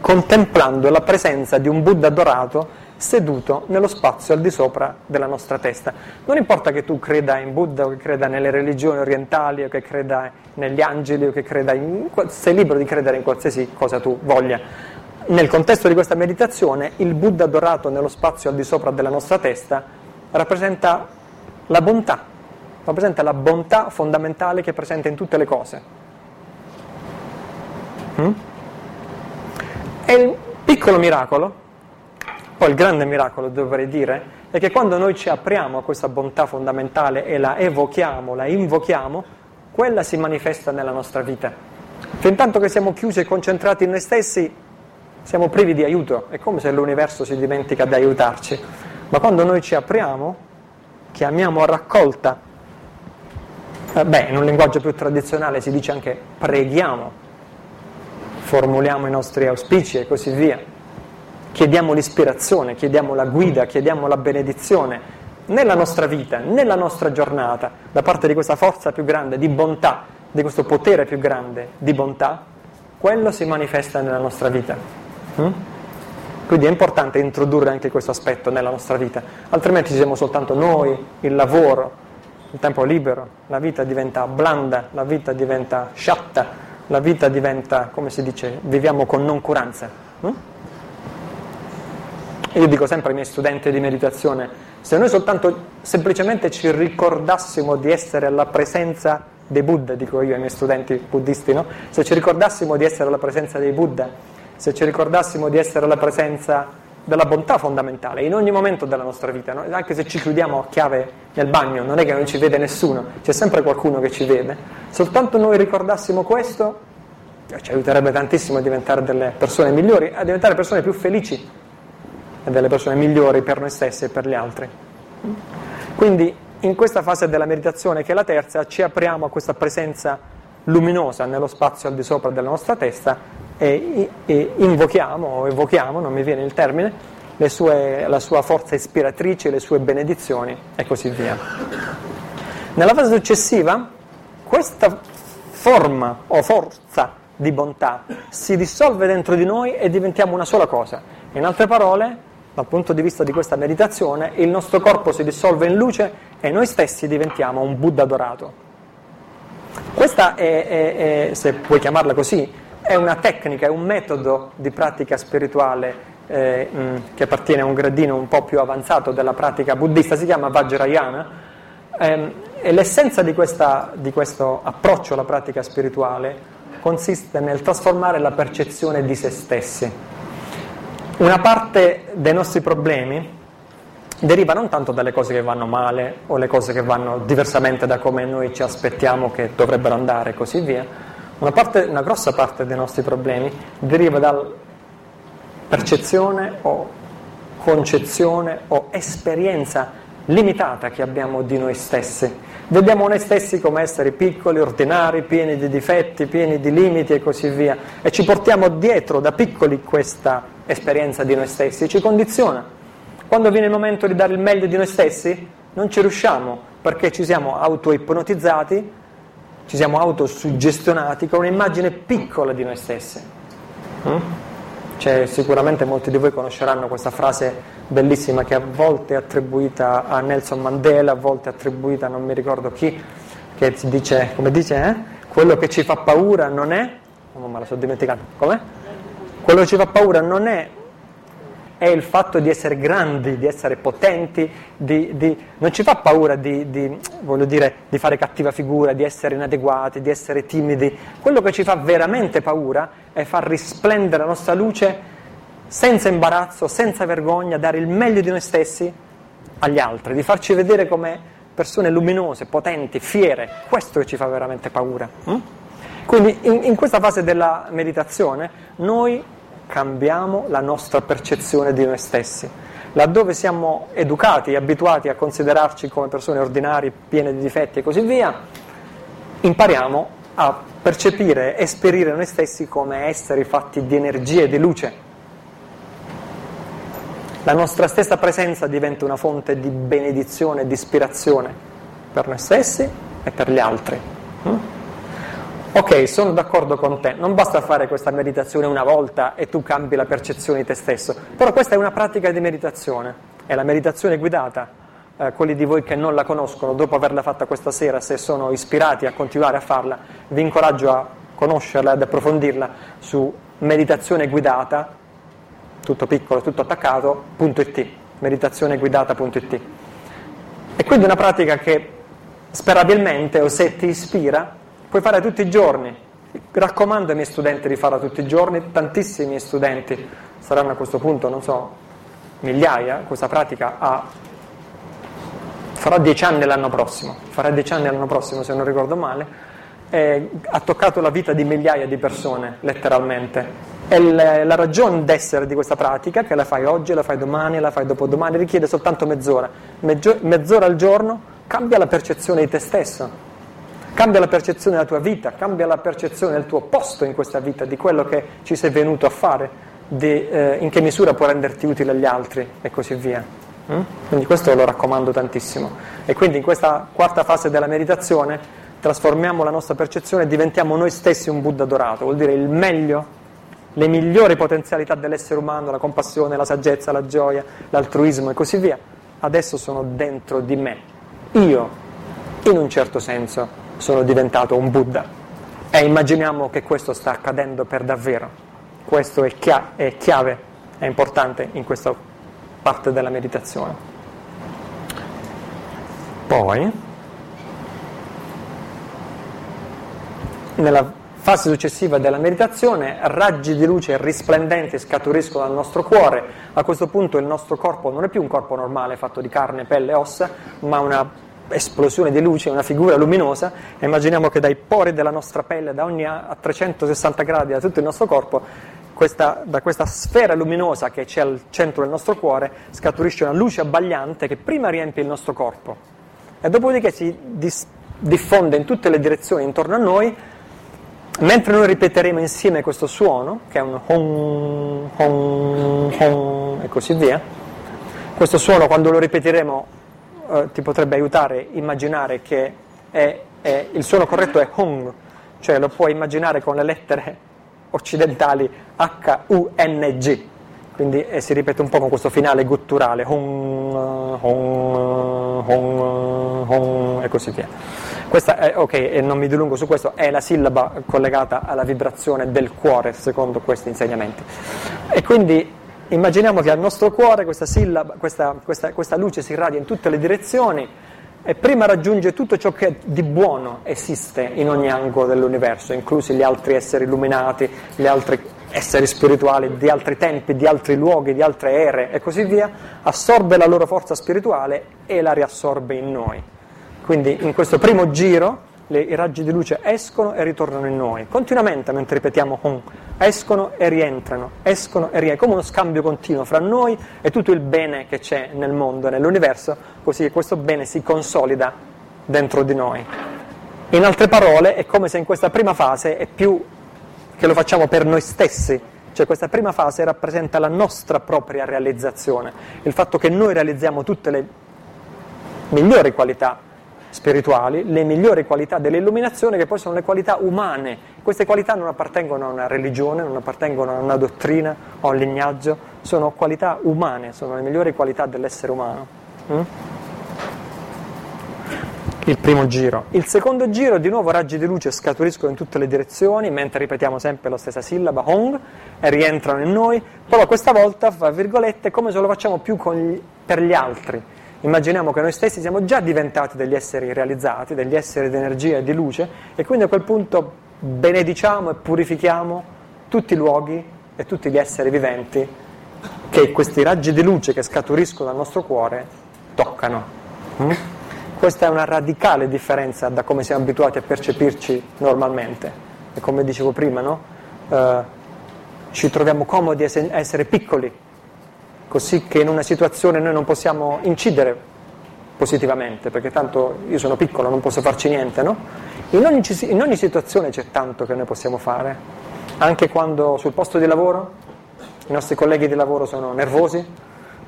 Speaker 1: contemplando la presenza di un Buddha dorato seduto nello spazio al di sopra della nostra testa. Non importa che tu creda in Buddha o che creda nelle religioni orientali o che creda negli angeli o che creda in... sei libero di credere in qualsiasi cosa tu voglia nel contesto di questa meditazione, il Buddha dorato nello spazio al di sopra della nostra testa rappresenta la bontà, rappresenta la bontà fondamentale che è presente in tutte le cose. Mm? E il piccolo miracolo poi il grande miracolo, dovrei dire, è che quando noi ci apriamo a questa bontà fondamentale e la evochiamo, la invochiamo, quella si manifesta nella nostra vita. Fin tanto che siamo chiusi e concentrati in noi stessi, siamo privi di aiuto, è come se l'universo si dimentica di aiutarci. Ma quando noi ci apriamo, chiamiamo a raccolta, eh, beh, in un linguaggio più tradizionale si dice anche preghiamo, formuliamo i nostri auspici e così via. Chiediamo l'ispirazione, chiediamo la guida, chiediamo la benedizione. Nella nostra vita, nella nostra giornata, da parte di questa forza più grande di bontà, di questo potere più grande di bontà, quello si manifesta nella nostra vita. Mm? Quindi è importante introdurre anche questo aspetto nella nostra vita, altrimenti siamo soltanto noi, il lavoro, il tempo libero, la vita diventa blanda, la vita diventa sciatta, la vita diventa, come si dice, viviamo con noncuranza. Mm? E io dico sempre ai miei studenti di meditazione, se noi soltanto semplicemente ci ricordassimo di essere alla presenza dei Buddha, dico io ai miei studenti buddisti, no? se ci ricordassimo di essere alla presenza dei Buddha, se ci ricordassimo di essere alla presenza della bontà fondamentale in ogni momento della nostra vita, no? anche se ci chiudiamo a chiave nel bagno, non è che non ci vede nessuno, c'è sempre qualcuno che ci vede, soltanto noi ricordassimo questo ci aiuterebbe tantissimo a diventare delle persone migliori, a diventare persone più felici, e delle persone migliori per noi stessi e per gli altri. Quindi in questa fase della meditazione, che è la terza, ci apriamo a questa presenza luminosa nello spazio al di sopra della nostra testa e, e invochiamo evochiamo, non mi viene il termine, sue, la sua forza ispiratrice, le sue benedizioni e così via. Nella fase successiva, questa forma o forza di bontà si dissolve dentro di noi e diventiamo una sola cosa. In altre parole, dal punto di vista di questa meditazione, il nostro corpo si dissolve in luce e noi stessi diventiamo un Buddha dorato. Questa è, è, è se puoi chiamarla così, è una tecnica, è un metodo di pratica spirituale eh, mh, che appartiene a un gradino un po' più avanzato della pratica buddista, si chiama Vajrayana. Eh, e l'essenza di, questa, di questo approccio alla pratica spirituale consiste nel trasformare la percezione di se stessi una parte dei nostri problemi deriva non tanto dalle cose che vanno male o le cose che vanno diversamente da come noi ci aspettiamo che dovrebbero andare e così via. Una, parte, una grossa parte dei nostri problemi deriva dalla percezione o concezione o esperienza limitata che abbiamo di noi stessi. Vediamo noi stessi come esseri piccoli, ordinari, pieni di difetti, pieni di limiti e così via e ci portiamo dietro da piccoli questa esperienza di noi stessi, ci condiziona. Quando viene il momento di dare il meglio di noi stessi, non ci riusciamo perché ci siamo auto-ipnotizzati, ci siamo autosuggestionati con un'immagine piccola di noi stessi. Mm? Cioè, sicuramente molti di voi conosceranno questa frase bellissima che a volte è attribuita a Nelson Mandela, a volte è attribuita a non mi ricordo chi, che dice, come dice, eh? quello che ci fa paura non è, oh, me la sto dimenticando, com'è? Quello che ci fa paura non è, è il fatto di essere grandi, di essere potenti, di, di, non ci fa paura di, di, dire, di fare cattiva figura, di essere inadeguati, di essere timidi. Quello che ci fa veramente paura è far risplendere la nostra luce senza imbarazzo, senza vergogna, dare il meglio di noi stessi agli altri, di farci vedere come persone luminose, potenti, fiere. Questo che ci fa veramente paura. Hm? Quindi in, in questa fase della meditazione noi cambiamo la nostra percezione di noi stessi. Laddove siamo educati e abituati a considerarci come persone ordinarie, piene di difetti e così via, impariamo a percepire, esperire noi stessi come esseri fatti di energia e di luce. La nostra stessa presenza diventa una fonte di benedizione e di ispirazione per noi stessi e per gli altri. Ok, sono d'accordo con te, non basta fare questa meditazione una volta e tu cambi la percezione di te stesso, però questa è una pratica di meditazione, è la meditazione guidata. Eh, quelli di voi che non la conoscono, dopo averla fatta questa sera, se sono ispirati a continuare a farla, vi incoraggio a conoscerla ed approfondirla su meditazione guidata, tutto piccolo, tutto attaccato, .it, meditazioneguidata.it. E quindi una pratica che sperabilmente, o se ti ispira, puoi fare tutti i giorni. Raccomando ai miei studenti di farla tutti i giorni, tantissimi studenti saranno a questo punto, non so, migliaia, questa pratica ha, farà dieci anni l'anno prossimo, farà dieci anni l'anno prossimo se non ricordo male, eh, ha toccato la vita di migliaia di persone, letteralmente. E la, ragione d'essere di questa pratica, che la fai oggi, la fai domani, la fai dopodomani, richiede soltanto mezz'ora. Mezz'ora al giorno cambia la percezione di te stesso, cambia la percezione della tua vita, cambia la percezione del tuo posto in questa vita, di quello che ci sei venuto a fare, di eh, in che misura può renderti utile agli altri e così via. Mm? Quindi questo lo raccomando tantissimo. E quindi in questa quarta fase della meditazione trasformiamo la nostra percezione e diventiamo noi stessi un Buddha dorato, vuol dire il meglio, le migliori potenzialità dell'essere umano, la compassione, la saggezza, la gioia, l'altruismo e così via, adesso sono dentro di me. Io, in un certo senso, sono diventato un Buddha. E immaginiamo che questo sta accadendo per davvero. Questo è, chia- è chiave, è importante in questa parte della meditazione. Poi, nella fase successiva della meditazione, raggi di luce risplendenti scaturiscono dal nostro cuore. A questo punto il nostro corpo non è più un corpo normale fatto di carne, pelle e ossa, ma una esplosione di luce, una figura luminosa. E immaginiamo che dai pori della nostra pelle, da ogni a 360 gradi da tutto il nostro corpo, questa, da questa sfera luminosa che c'è al centro del nostro cuore, scaturisce una luce abbagliante che prima riempie il nostro corpo e dopodiché si dis- diffonde in tutte le direzioni intorno a noi mentre noi ripeteremo insieme questo suono, che è un hon, hon, hon e così via, questo suono quando lo ripeteremo eh, ti potrebbe aiutare a immaginare che è, è, il suono corretto è hong, cioè lo puoi immaginare con le lettere occidentali H-U-N-G, quindi eh, si ripete un po' con questo finale gutturale, hong, hong, hong, hong e così via. Questa è, ok, e non mi dilungo su questo, è la sillaba collegata alla vibrazione del cuore, secondo questi insegnamenti. E quindi immaginiamo che al nostro cuore questa, sillaba, questa, questa, questa luce si irradia in tutte le direzioni e prima raggiunge tutto ciò che di buono esiste in ogni angolo dell'universo, inclusi gli altri esseri illuminati, gli altri esseri spirituali di altri tempi, di altri luoghi, di altre ere e così via, assorbe la loro forza spirituale e la riassorbe in noi. Quindi in questo primo giro le, i raggi di luce escono e ritornano in noi, continuamente mentre ripetiamo Hum, escono e rientrano, escono e rientrano, come uno scambio continuo fra noi e tutto il bene che c'è nel mondo, nell'universo, così questo bene si consolida dentro di noi. In altre parole, è come se in questa prima fase è più che lo facciamo per noi stessi, cioè questa prima fase rappresenta la nostra propria realizzazione, il fatto che noi realizziamo tutte le migliori qualità spirituali, le migliori qualità dell'illuminazione che poi sono le qualità umane. Queste qualità non appartengono a una religione, non appartengono a una dottrina o a un lignaggio, sono qualità umane, sono le migliori qualità dell'essere umano. Mm? Il primo giro. Il secondo giro, di nuovo raggi di luce scaturiscono in tutte le direzioni, mentre ripetiamo sempre la stessa sillaba, Hong, e rientrano in noi, però questa volta, fra virgolette, come se lo facciamo più gli, per gli altri Immaginiamo che noi stessi siamo già diventati degli esseri realizzati, degli esseri di energia e di luce e quindi a quel punto benediciamo e purifichiamo tutti i luoghi e tutti gli esseri viventi che questi raggi di luce che scaturiscono dal nostro cuore toccano. Mm? Questa è una radicale differenza da come siamo abituati a percepirci normalmente. E come dicevo prima, no? uh, ci troviamo comodi a essere piccoli così che in una situazione noi non possiamo incidere positivamente, perché tanto io sono piccolo, non posso farci niente, no? In ogni, in ogni situazione c'è tanto che noi possiamo fare, anche quando sul posto di lavoro i nostri colleghi di lavoro sono nervosi,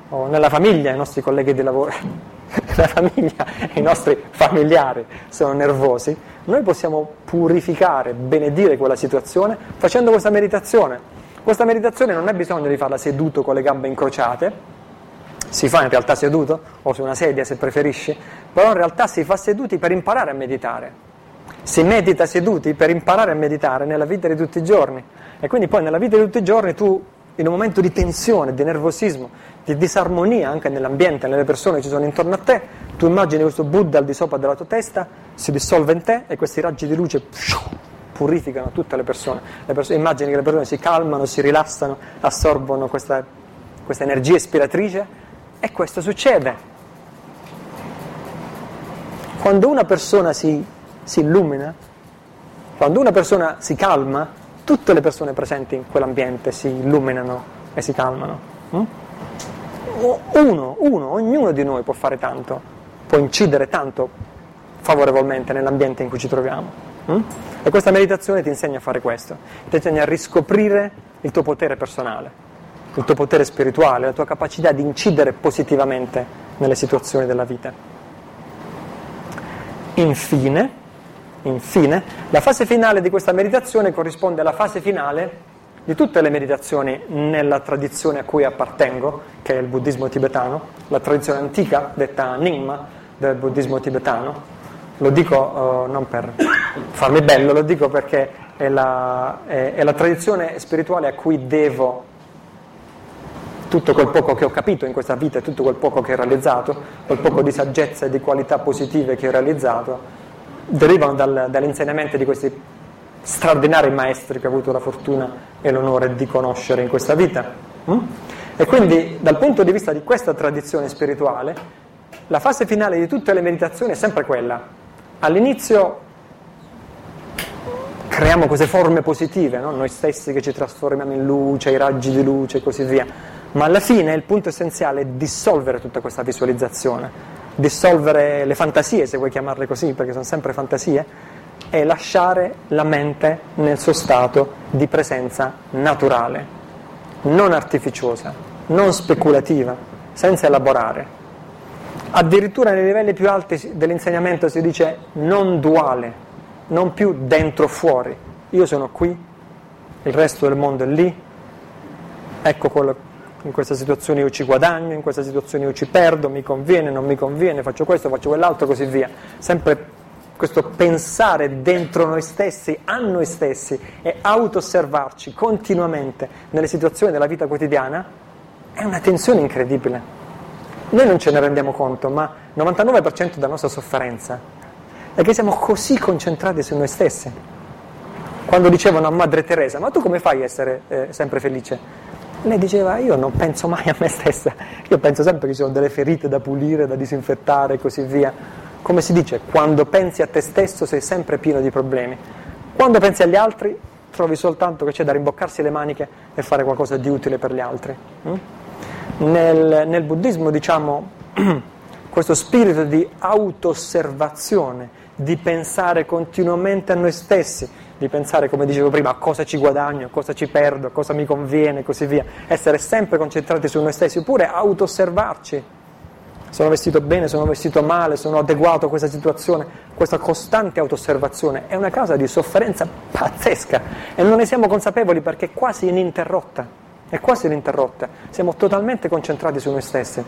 Speaker 1: o nella famiglia i nostri colleghi di lavoro, nella famiglia i nostri familiari sono nervosi, noi possiamo purificare, benedire quella situazione facendo questa meditazione questa meditazione non è bisogno di farla seduto con le gambe incrociate, si fa in realtà seduto o su una sedia se preferisci, però in realtà si fa seduti per imparare a meditare. Si medita seduti per imparare a meditare nella vita di tutti i giorni e quindi poi nella vita di tutti i giorni tu in un momento di tensione, di nervosismo, di disarmonia anche nell'ambiente, nelle persone che ci sono intorno a te, tu immagini questo Buddha al di sopra della tua testa, si dissolve in te e questi raggi di luce purificano tutte le persone. le persone. Immagini che le persone si calmano, si rilassano, assorbono questa questa energia ispiratrice e questo succede. Quando una persona si, si illumina, quando una persona si calma, tutte le persone presenti in quell'ambiente si illuminano e si calmano. Mm? Uno, uno, ognuno di noi può fare tanto, può incidere tanto favorevolmente nell'ambiente in cui ci troviamo. Mm? E questa meditazione ti insegna a fare questo, ti insegna a riscoprire il tuo potere personale, il tuo potere spirituale, la tua capacità di incidere positivamente nelle situazioni della vita. Infine, Infine, la fase finale di questa meditazione corrisponde alla fase finale di tutte le meditazioni nella tradizione a cui appartengo, che è il buddismo tibetano, la tradizione antica, detta Nyingma, del buddismo tibetano. Lo dico uh, non per farmi bello, lo dico perché è la, è, è la tradizione spirituale a cui devo tutto quel poco che ho capito in questa vita e tutto quel poco che ho realizzato, quel poco di saggezza e di qualità positive che ho realizzato derivano dal, dall'insegnamento di questi straordinari maestri che ho avuto la fortuna e l'onore di conoscere in questa vita. Mm? E quindi dal punto di vista di questa tradizione spirituale, la fase finale di tutte le meditazioni è sempre quella. All'inizio creiamo queste forme positive, no? noi stessi che ci trasformiamo in luce, i raggi di luce e così via, ma alla fine il punto essenziale è dissolvere tutta questa visualizzazione dissolvere le fantasie, se vuoi chiamarle così, perché sono sempre fantasie, è lasciare la mente nel suo stato di presenza naturale, non artificiosa, non speculativa, senza elaborare. Addirittura nei livelli più alti dell'insegnamento si dice non duale, non più dentro fuori. Io sono qui, il resto del mondo è lì, ecco quello in questa situazione io ci guadagno, in questa situazione io ci perdo, mi conviene, non mi conviene, faccio questo, faccio quell'altro, così via. Sempre questo pensare dentro noi stessi, a noi stessi e auto-osservarci continuamente nelle situazioni della vita quotidiana è una tensione incredibile. Noi non ce ne rendiamo conto, ma il 99% della nostra sofferenza è che siamo così concentrati su noi stessi. Quando dicevano a Madre Teresa, ma tu come fai a essere eh, sempre felice? lei diceva io non penso mai a me stessa, io penso sempre che ci sono delle ferite da pulire, da disinfettare e così via. Come si dice, quando pensi a te stesso sei sempre pieno di problemi. Quando pensi agli altri trovi soltanto che c'è da rimboccarsi le maniche e fare qualcosa di utile per gli altri. Mm? Nel, nel buddismo diciamo questo spirito di auto-osservazione, di pensare continuamente a noi stessi, di pensare, come dicevo prima, a cosa ci guadagno, a cosa ci perdo, a cosa mi conviene e così via, essere sempre concentrati su noi stessi, oppure auto-osservarci. Sono vestito bene, sono vestito male, sono adeguato a questa situazione. Questa costante auto-osservazione è una causa di sofferenza pazzesca e non ne siamo consapevoli perché è quasi ininterrotta. È quasi ininterrotta. Siamo totalmente concentrati su noi stessi.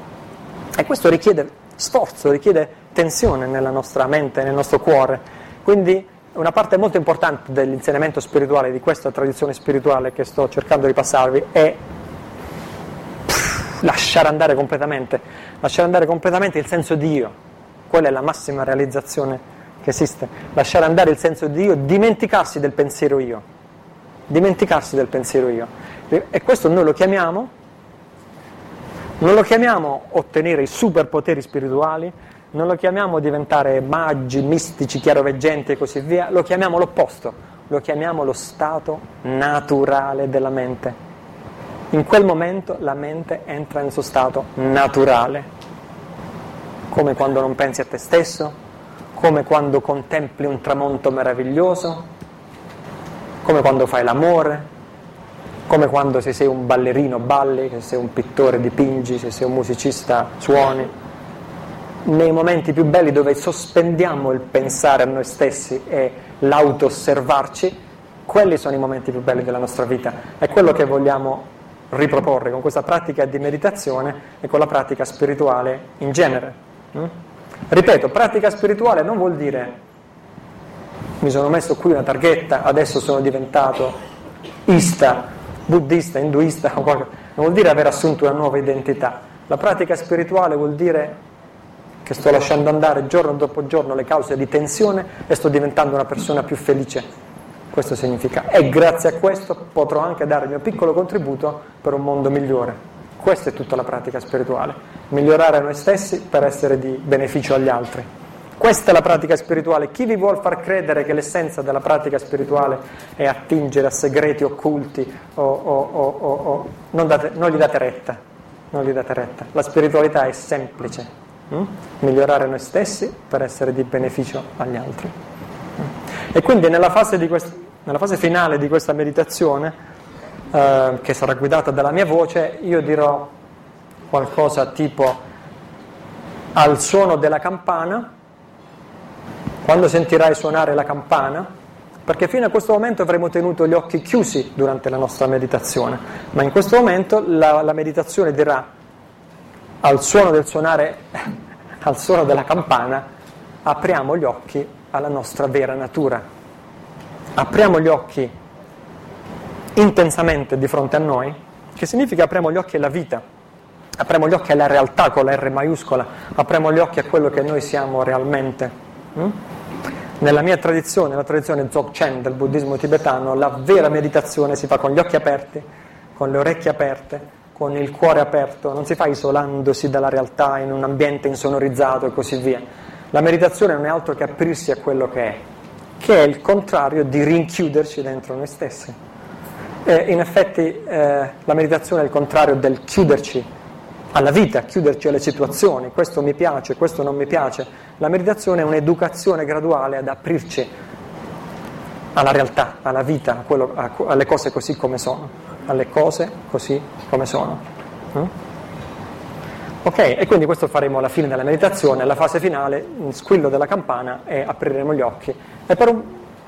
Speaker 1: E questo richiede sforzo, richiede tensione nella nostra mente, nel nostro cuore. Quindi una parte molto importante dell'insegnamento spirituale, di questa tradizione spirituale che sto cercando di passarvi, è lasciare andare completamente, lasciare andare completamente il senso di io. Quella è la massima realizzazione che esiste. Lasciare andare il senso di io, dimenticarsi del pensiero io. Dimenticarsi del pensiero io. E questo noi lo chiamiamo, non lo chiamiamo ottenere i superpoteri spirituali, non lo chiamiamo diventare magi, mistici, chiaroveggenti e così via, lo chiamiamo l'opposto, lo chiamiamo lo stato naturale della mente. In quel momento la mente entra nel suo stato naturale, come quando non pensi a te stesso, come quando contempli un tramonto meraviglioso, come quando fai l'amore, come quando se sei un ballerino balli, se sei un pittore dipingi, se sei un musicista suoni nei momenti più belli dove sospendiamo il pensare a noi stessi e l'auto-osservarci, quelli sono i momenti più belli della nostra vita. È quello che vogliamo riproporre con questa pratica di meditazione e con la pratica spirituale in genere. Mm? Ripeto, pratica spirituale non vuol dire mi sono messo qui una targhetta, adesso sono diventato ista, buddista, induista, non vuol dire aver assunto una nuova identità. La pratica spirituale vuol dire che sto lasciando andare giorno dopo giorno le cause di tensione e sto diventando una persona più felice. Questo significa. E grazie a questo potrò anche dare il mio piccolo contributo per un mondo migliore. Questa è tutta la pratica spirituale, migliorare noi stessi per essere di beneficio agli altri. Questa è la pratica spirituale. Chi vi vuol far credere che l'essenza della pratica spirituale è attingere a segreti occulti o, o, o, non, date, non, gli date retta, non gli date retta. La spiritualità è semplice, hm? migliorare noi stessi per essere di beneficio agli altri. E quindi nella fase, quest- nella fase finale di questa meditazione eh, che sarà guidata dalla mia voce, io dirò qualcosa tipo al suono della campana, quando sentirai suonare la campana, perché fino a questo momento avremo tenuto gli occhi chiusi durante la nostra meditazione, ma in questo momento la, la meditazione dirà al suono del suonare, al suono della campana, apriamo gli occhi alla nostra vera natura. Apriamo gli occhi intensamente di fronte a noi, che significa apriamo gli occhi alla vita, apriamo gli occhi alla realtà con la R maiuscola, apriamo gli occhi a quello che noi siamo realmente. Mm? Nella mia tradizione, la tradizione Dzogchen del buddismo tibetano, la vera meditazione si fa con gli occhi aperti, con le orecchie aperte, con il cuore aperto, non si fa isolandosi dalla realtà in un ambiente insonorizzato e così via. La meditazione non è altro che aprirsi a quello che è, che è il contrario di rinchiuderci dentro noi stessi. Eh, in effetti eh, la meditazione è il contrario del chiuderci alla vita, chiuderci alle situazioni, questo mi piace, questo non mi piace. La meditazione è un'educazione graduale ad aprirci alla realtà, alla vita, a quello, a, alle cose così come sono, alle cose così come sono. Mm? Ok, e quindi questo faremo alla fine della meditazione, alla fase finale, squillo della campana e apriremo gli occhi. E per un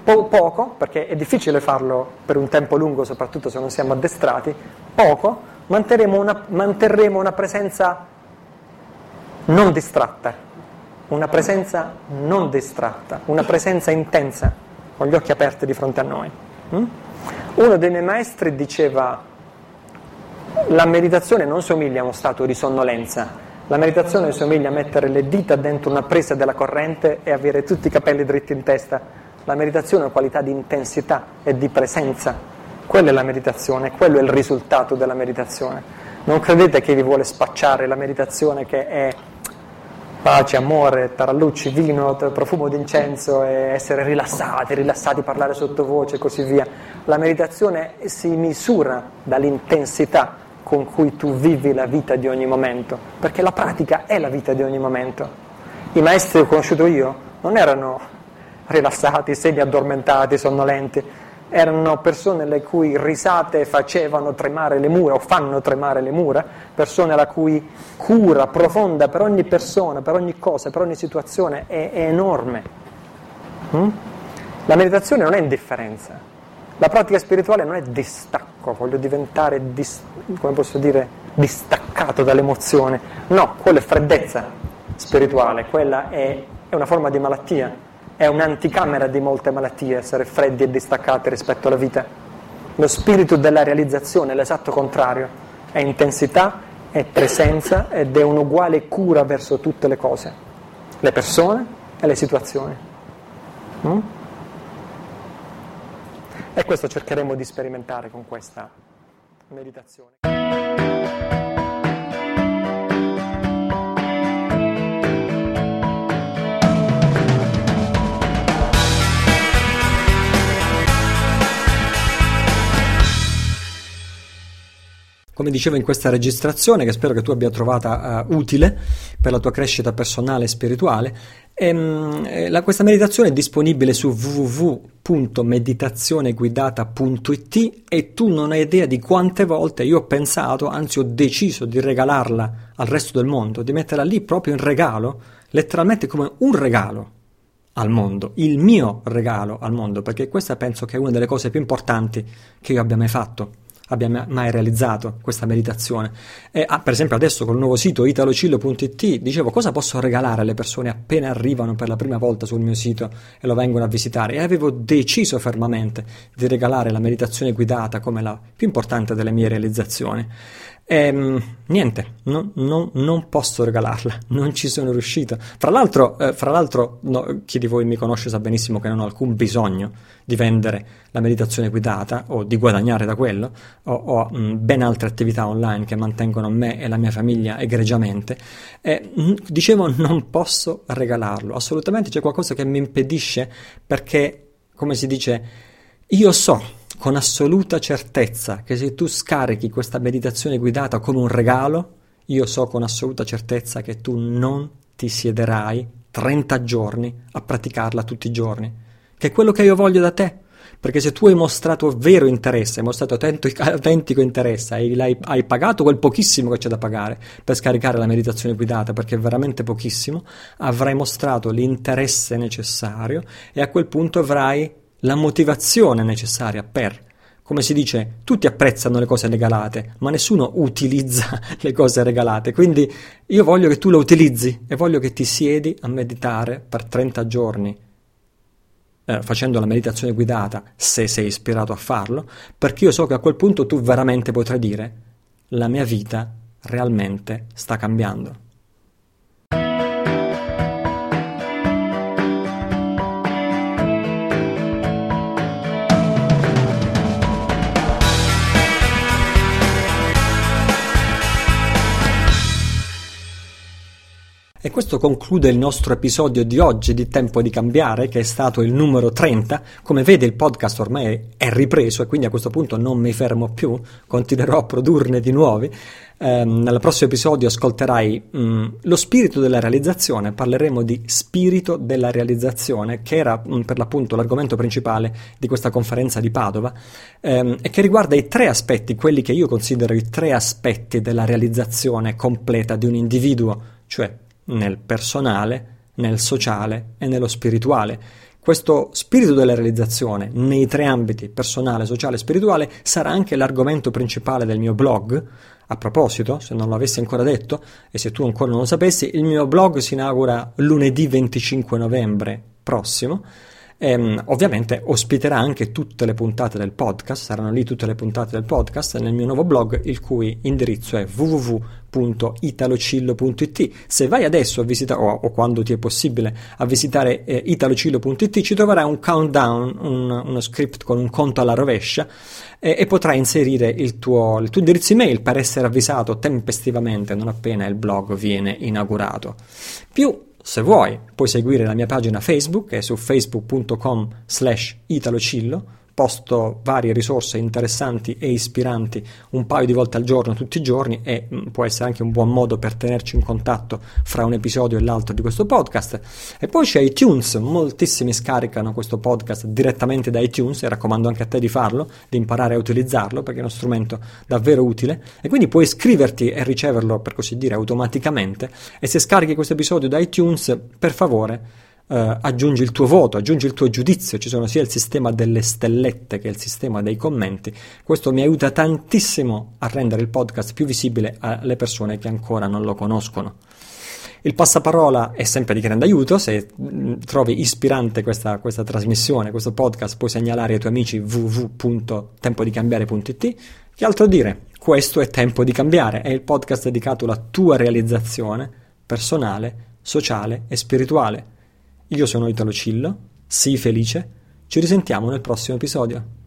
Speaker 1: po- poco, perché è difficile farlo per un tempo lungo, soprattutto se non siamo addestrati, poco, manterremo una, manterremo una presenza non distratta, una presenza non distratta, una presenza intensa, con gli occhi aperti di fronte a noi. Mm? Uno dei miei maestri diceva, la meditazione non somiglia a uno stato di sonnolenza, la meditazione somiglia a mettere le dita dentro una presa della corrente e avere tutti i capelli dritti in testa la meditazione è una qualità di intensità e di presenza. Quella è la meditazione, quello è il risultato della meditazione. Non credete che vi vuole spacciare la meditazione che è pace, amore, tarallucci, vino, profumo d'incenso e essere rilassati, rilassati, parlare sottovoce e così via. La meditazione si misura dall'intensità con cui tu vivi la vita di ogni momento, perché la pratica è la vita di ogni momento. I maestri che ho conosciuto io non erano rilassati, semi addormentati, sonnolenti. Erano persone le cui risate facevano tremare le mura o fanno tremare le mura, persone la cui cura profonda per ogni persona, per ogni cosa, per ogni situazione è, è enorme. Mm? La meditazione non è indifferenza, la pratica spirituale non è distacco, voglio diventare, dis, come posso dire, distaccato dall'emozione. No, quella è freddezza spirituale, quella è, è una forma di malattia è un'anticamera di molte malattie, essere freddi e distaccati rispetto alla vita. Lo spirito della realizzazione è l'esatto contrario, è intensità, è presenza ed è un'uguale cura verso tutte le cose, le persone e le situazioni. Mm? E questo cercheremo di sperimentare con questa meditazione. Come dicevo in questa registrazione, che spero che tu abbia trovata uh, utile per la tua crescita personale e spirituale, ehm, eh, la, questa meditazione è disponibile su www.meditazioneguidata.it e tu non hai idea di quante volte io ho pensato, anzi ho deciso di regalarla al resto del mondo, di metterla lì proprio in regalo, letteralmente come un regalo al mondo, il mio regalo al mondo, perché questa penso che è una delle cose più importanti che io abbia mai fatto abbia mai realizzato questa meditazione. E, ah, per esempio adesso col nuovo sito italocillo.it dicevo cosa posso regalare alle persone appena arrivano per la prima volta sul mio sito e lo vengono a visitare e avevo deciso fermamente di regalare la meditazione guidata come la più importante delle mie realizzazioni. E niente, no, no, non posso regalarla, non ci sono riuscito. Fra l'altro, eh, fra l'altro no, chi di voi mi conosce sa benissimo che non ho alcun bisogno di vendere la meditazione guidata o di guadagnare da quello. Ho, ho mh, ben altre attività online che mantengono me e la mia famiglia egregiamente. E, mh, dicevo, non posso regalarlo, assolutamente c'è qualcosa che mi impedisce perché, come si dice, io so con assoluta certezza che se tu scarichi questa meditazione guidata come un regalo, io so con assoluta certezza che tu non ti siederai 30 giorni a praticarla tutti i giorni, che è quello che io voglio da te. Perché se tu hai mostrato vero interesse, hai mostrato autentico interesse, hai, hai, pagato quel pochissimo che c'è da pagare per scaricare la meditazione guidata, perché è veramente pochissimo, avrai mostrato l'interesse necessario e a quel punto avrai la motivazione necessaria per. Come si dice, tutti apprezzano le cose regalate, ma nessuno utilizza le cose regalate. Quindi io voglio che tu le utilizzi e voglio che ti siedi a meditare per 30 giorni, eh, facendo la meditazione guidata, se sei ispirato a farlo, perché io so che a quel punto tu veramente potrai dire, la mia vita realmente sta cambiando. E questo conclude il nostro episodio di oggi di Tempo di Cambiare, che è stato il numero 30. Come vede il podcast ormai è ripreso e quindi a questo punto non mi fermo più, continuerò a produrne di nuovi. Eh, nel prossimo episodio ascolterai mh, mm, lo spirito della realizzazione, parleremo di spirito della realizzazione, che era mh, mm, per l'appunto l'argomento principale di questa conferenza di Padova, ehm, e che riguarda i tre aspetti, quelli che io considero i tre aspetti della realizzazione completa di un individuo, cioè nel personale, nel sociale e nello spirituale. Questo spirito della realizzazione nei tre ambiti, personale, sociale e spirituale, sarà anche l'argomento principale del mio blog. A proposito, se non l'avessi ancora detto e se tu ancora non lo sapessi, il mio blog si inaugura lunedì 25 novembre prossimo ehm, ovviamente ospiterà anche tutte le puntate del podcast, saranno lì tutte le puntate del podcast nel mio nuovo blog, il cui indirizzo è www.italocillo.it. Se vai adesso a visitare, o, o, quando ti è possibile, a visitare eh, italocillo.it, ci troverai un countdown, un, uno script con un conto alla rovescia e, e potrai inserire il tuo, il tuo indirizzo email per essere avvisato tempestivamente non appena il blog viene inaugurato. Più se vuoi, puoi seguire la mia pagina Facebook, che è su facebook.com slash italocillo, posto varie risorse interessanti e ispiranti un paio di volte al giorno, tutti i giorni, e mm, può essere anche un buon modo per tenerci in contatto fra un episodio e l'altro di questo podcast. E poi c'è iTunes, moltissimi scaricano questo podcast direttamente da iTunes, e raccomando anche a te di farlo, di imparare a utilizzarlo, perché è uno strumento davvero utile, e quindi puoi iscriverti e riceverlo, per così dire, automaticamente, e se scarichi questo episodio da iTunes, per favore, Uh, aggiungi il tuo voto, aggiungi il tuo giudizio, ci sono sia il sistema delle stellette che il sistema dei commenti. Questo mi aiuta tantissimo a rendere il podcast più visibile alle persone che ancora non lo conoscono. Il passaparola è sempre di grande aiuto, se mh, trovi ispirante questa, questa, trasmissione, questo podcast, puoi segnalare ai tuoi amici www.tempodicambiare.it. Che altro dire? Questo è Tempo di Cambiare, è il podcast dedicato alla tua realizzazione personale, sociale e spirituale. Io sono Italo Cillo, sii felice, ci risentiamo nel prossimo episodio.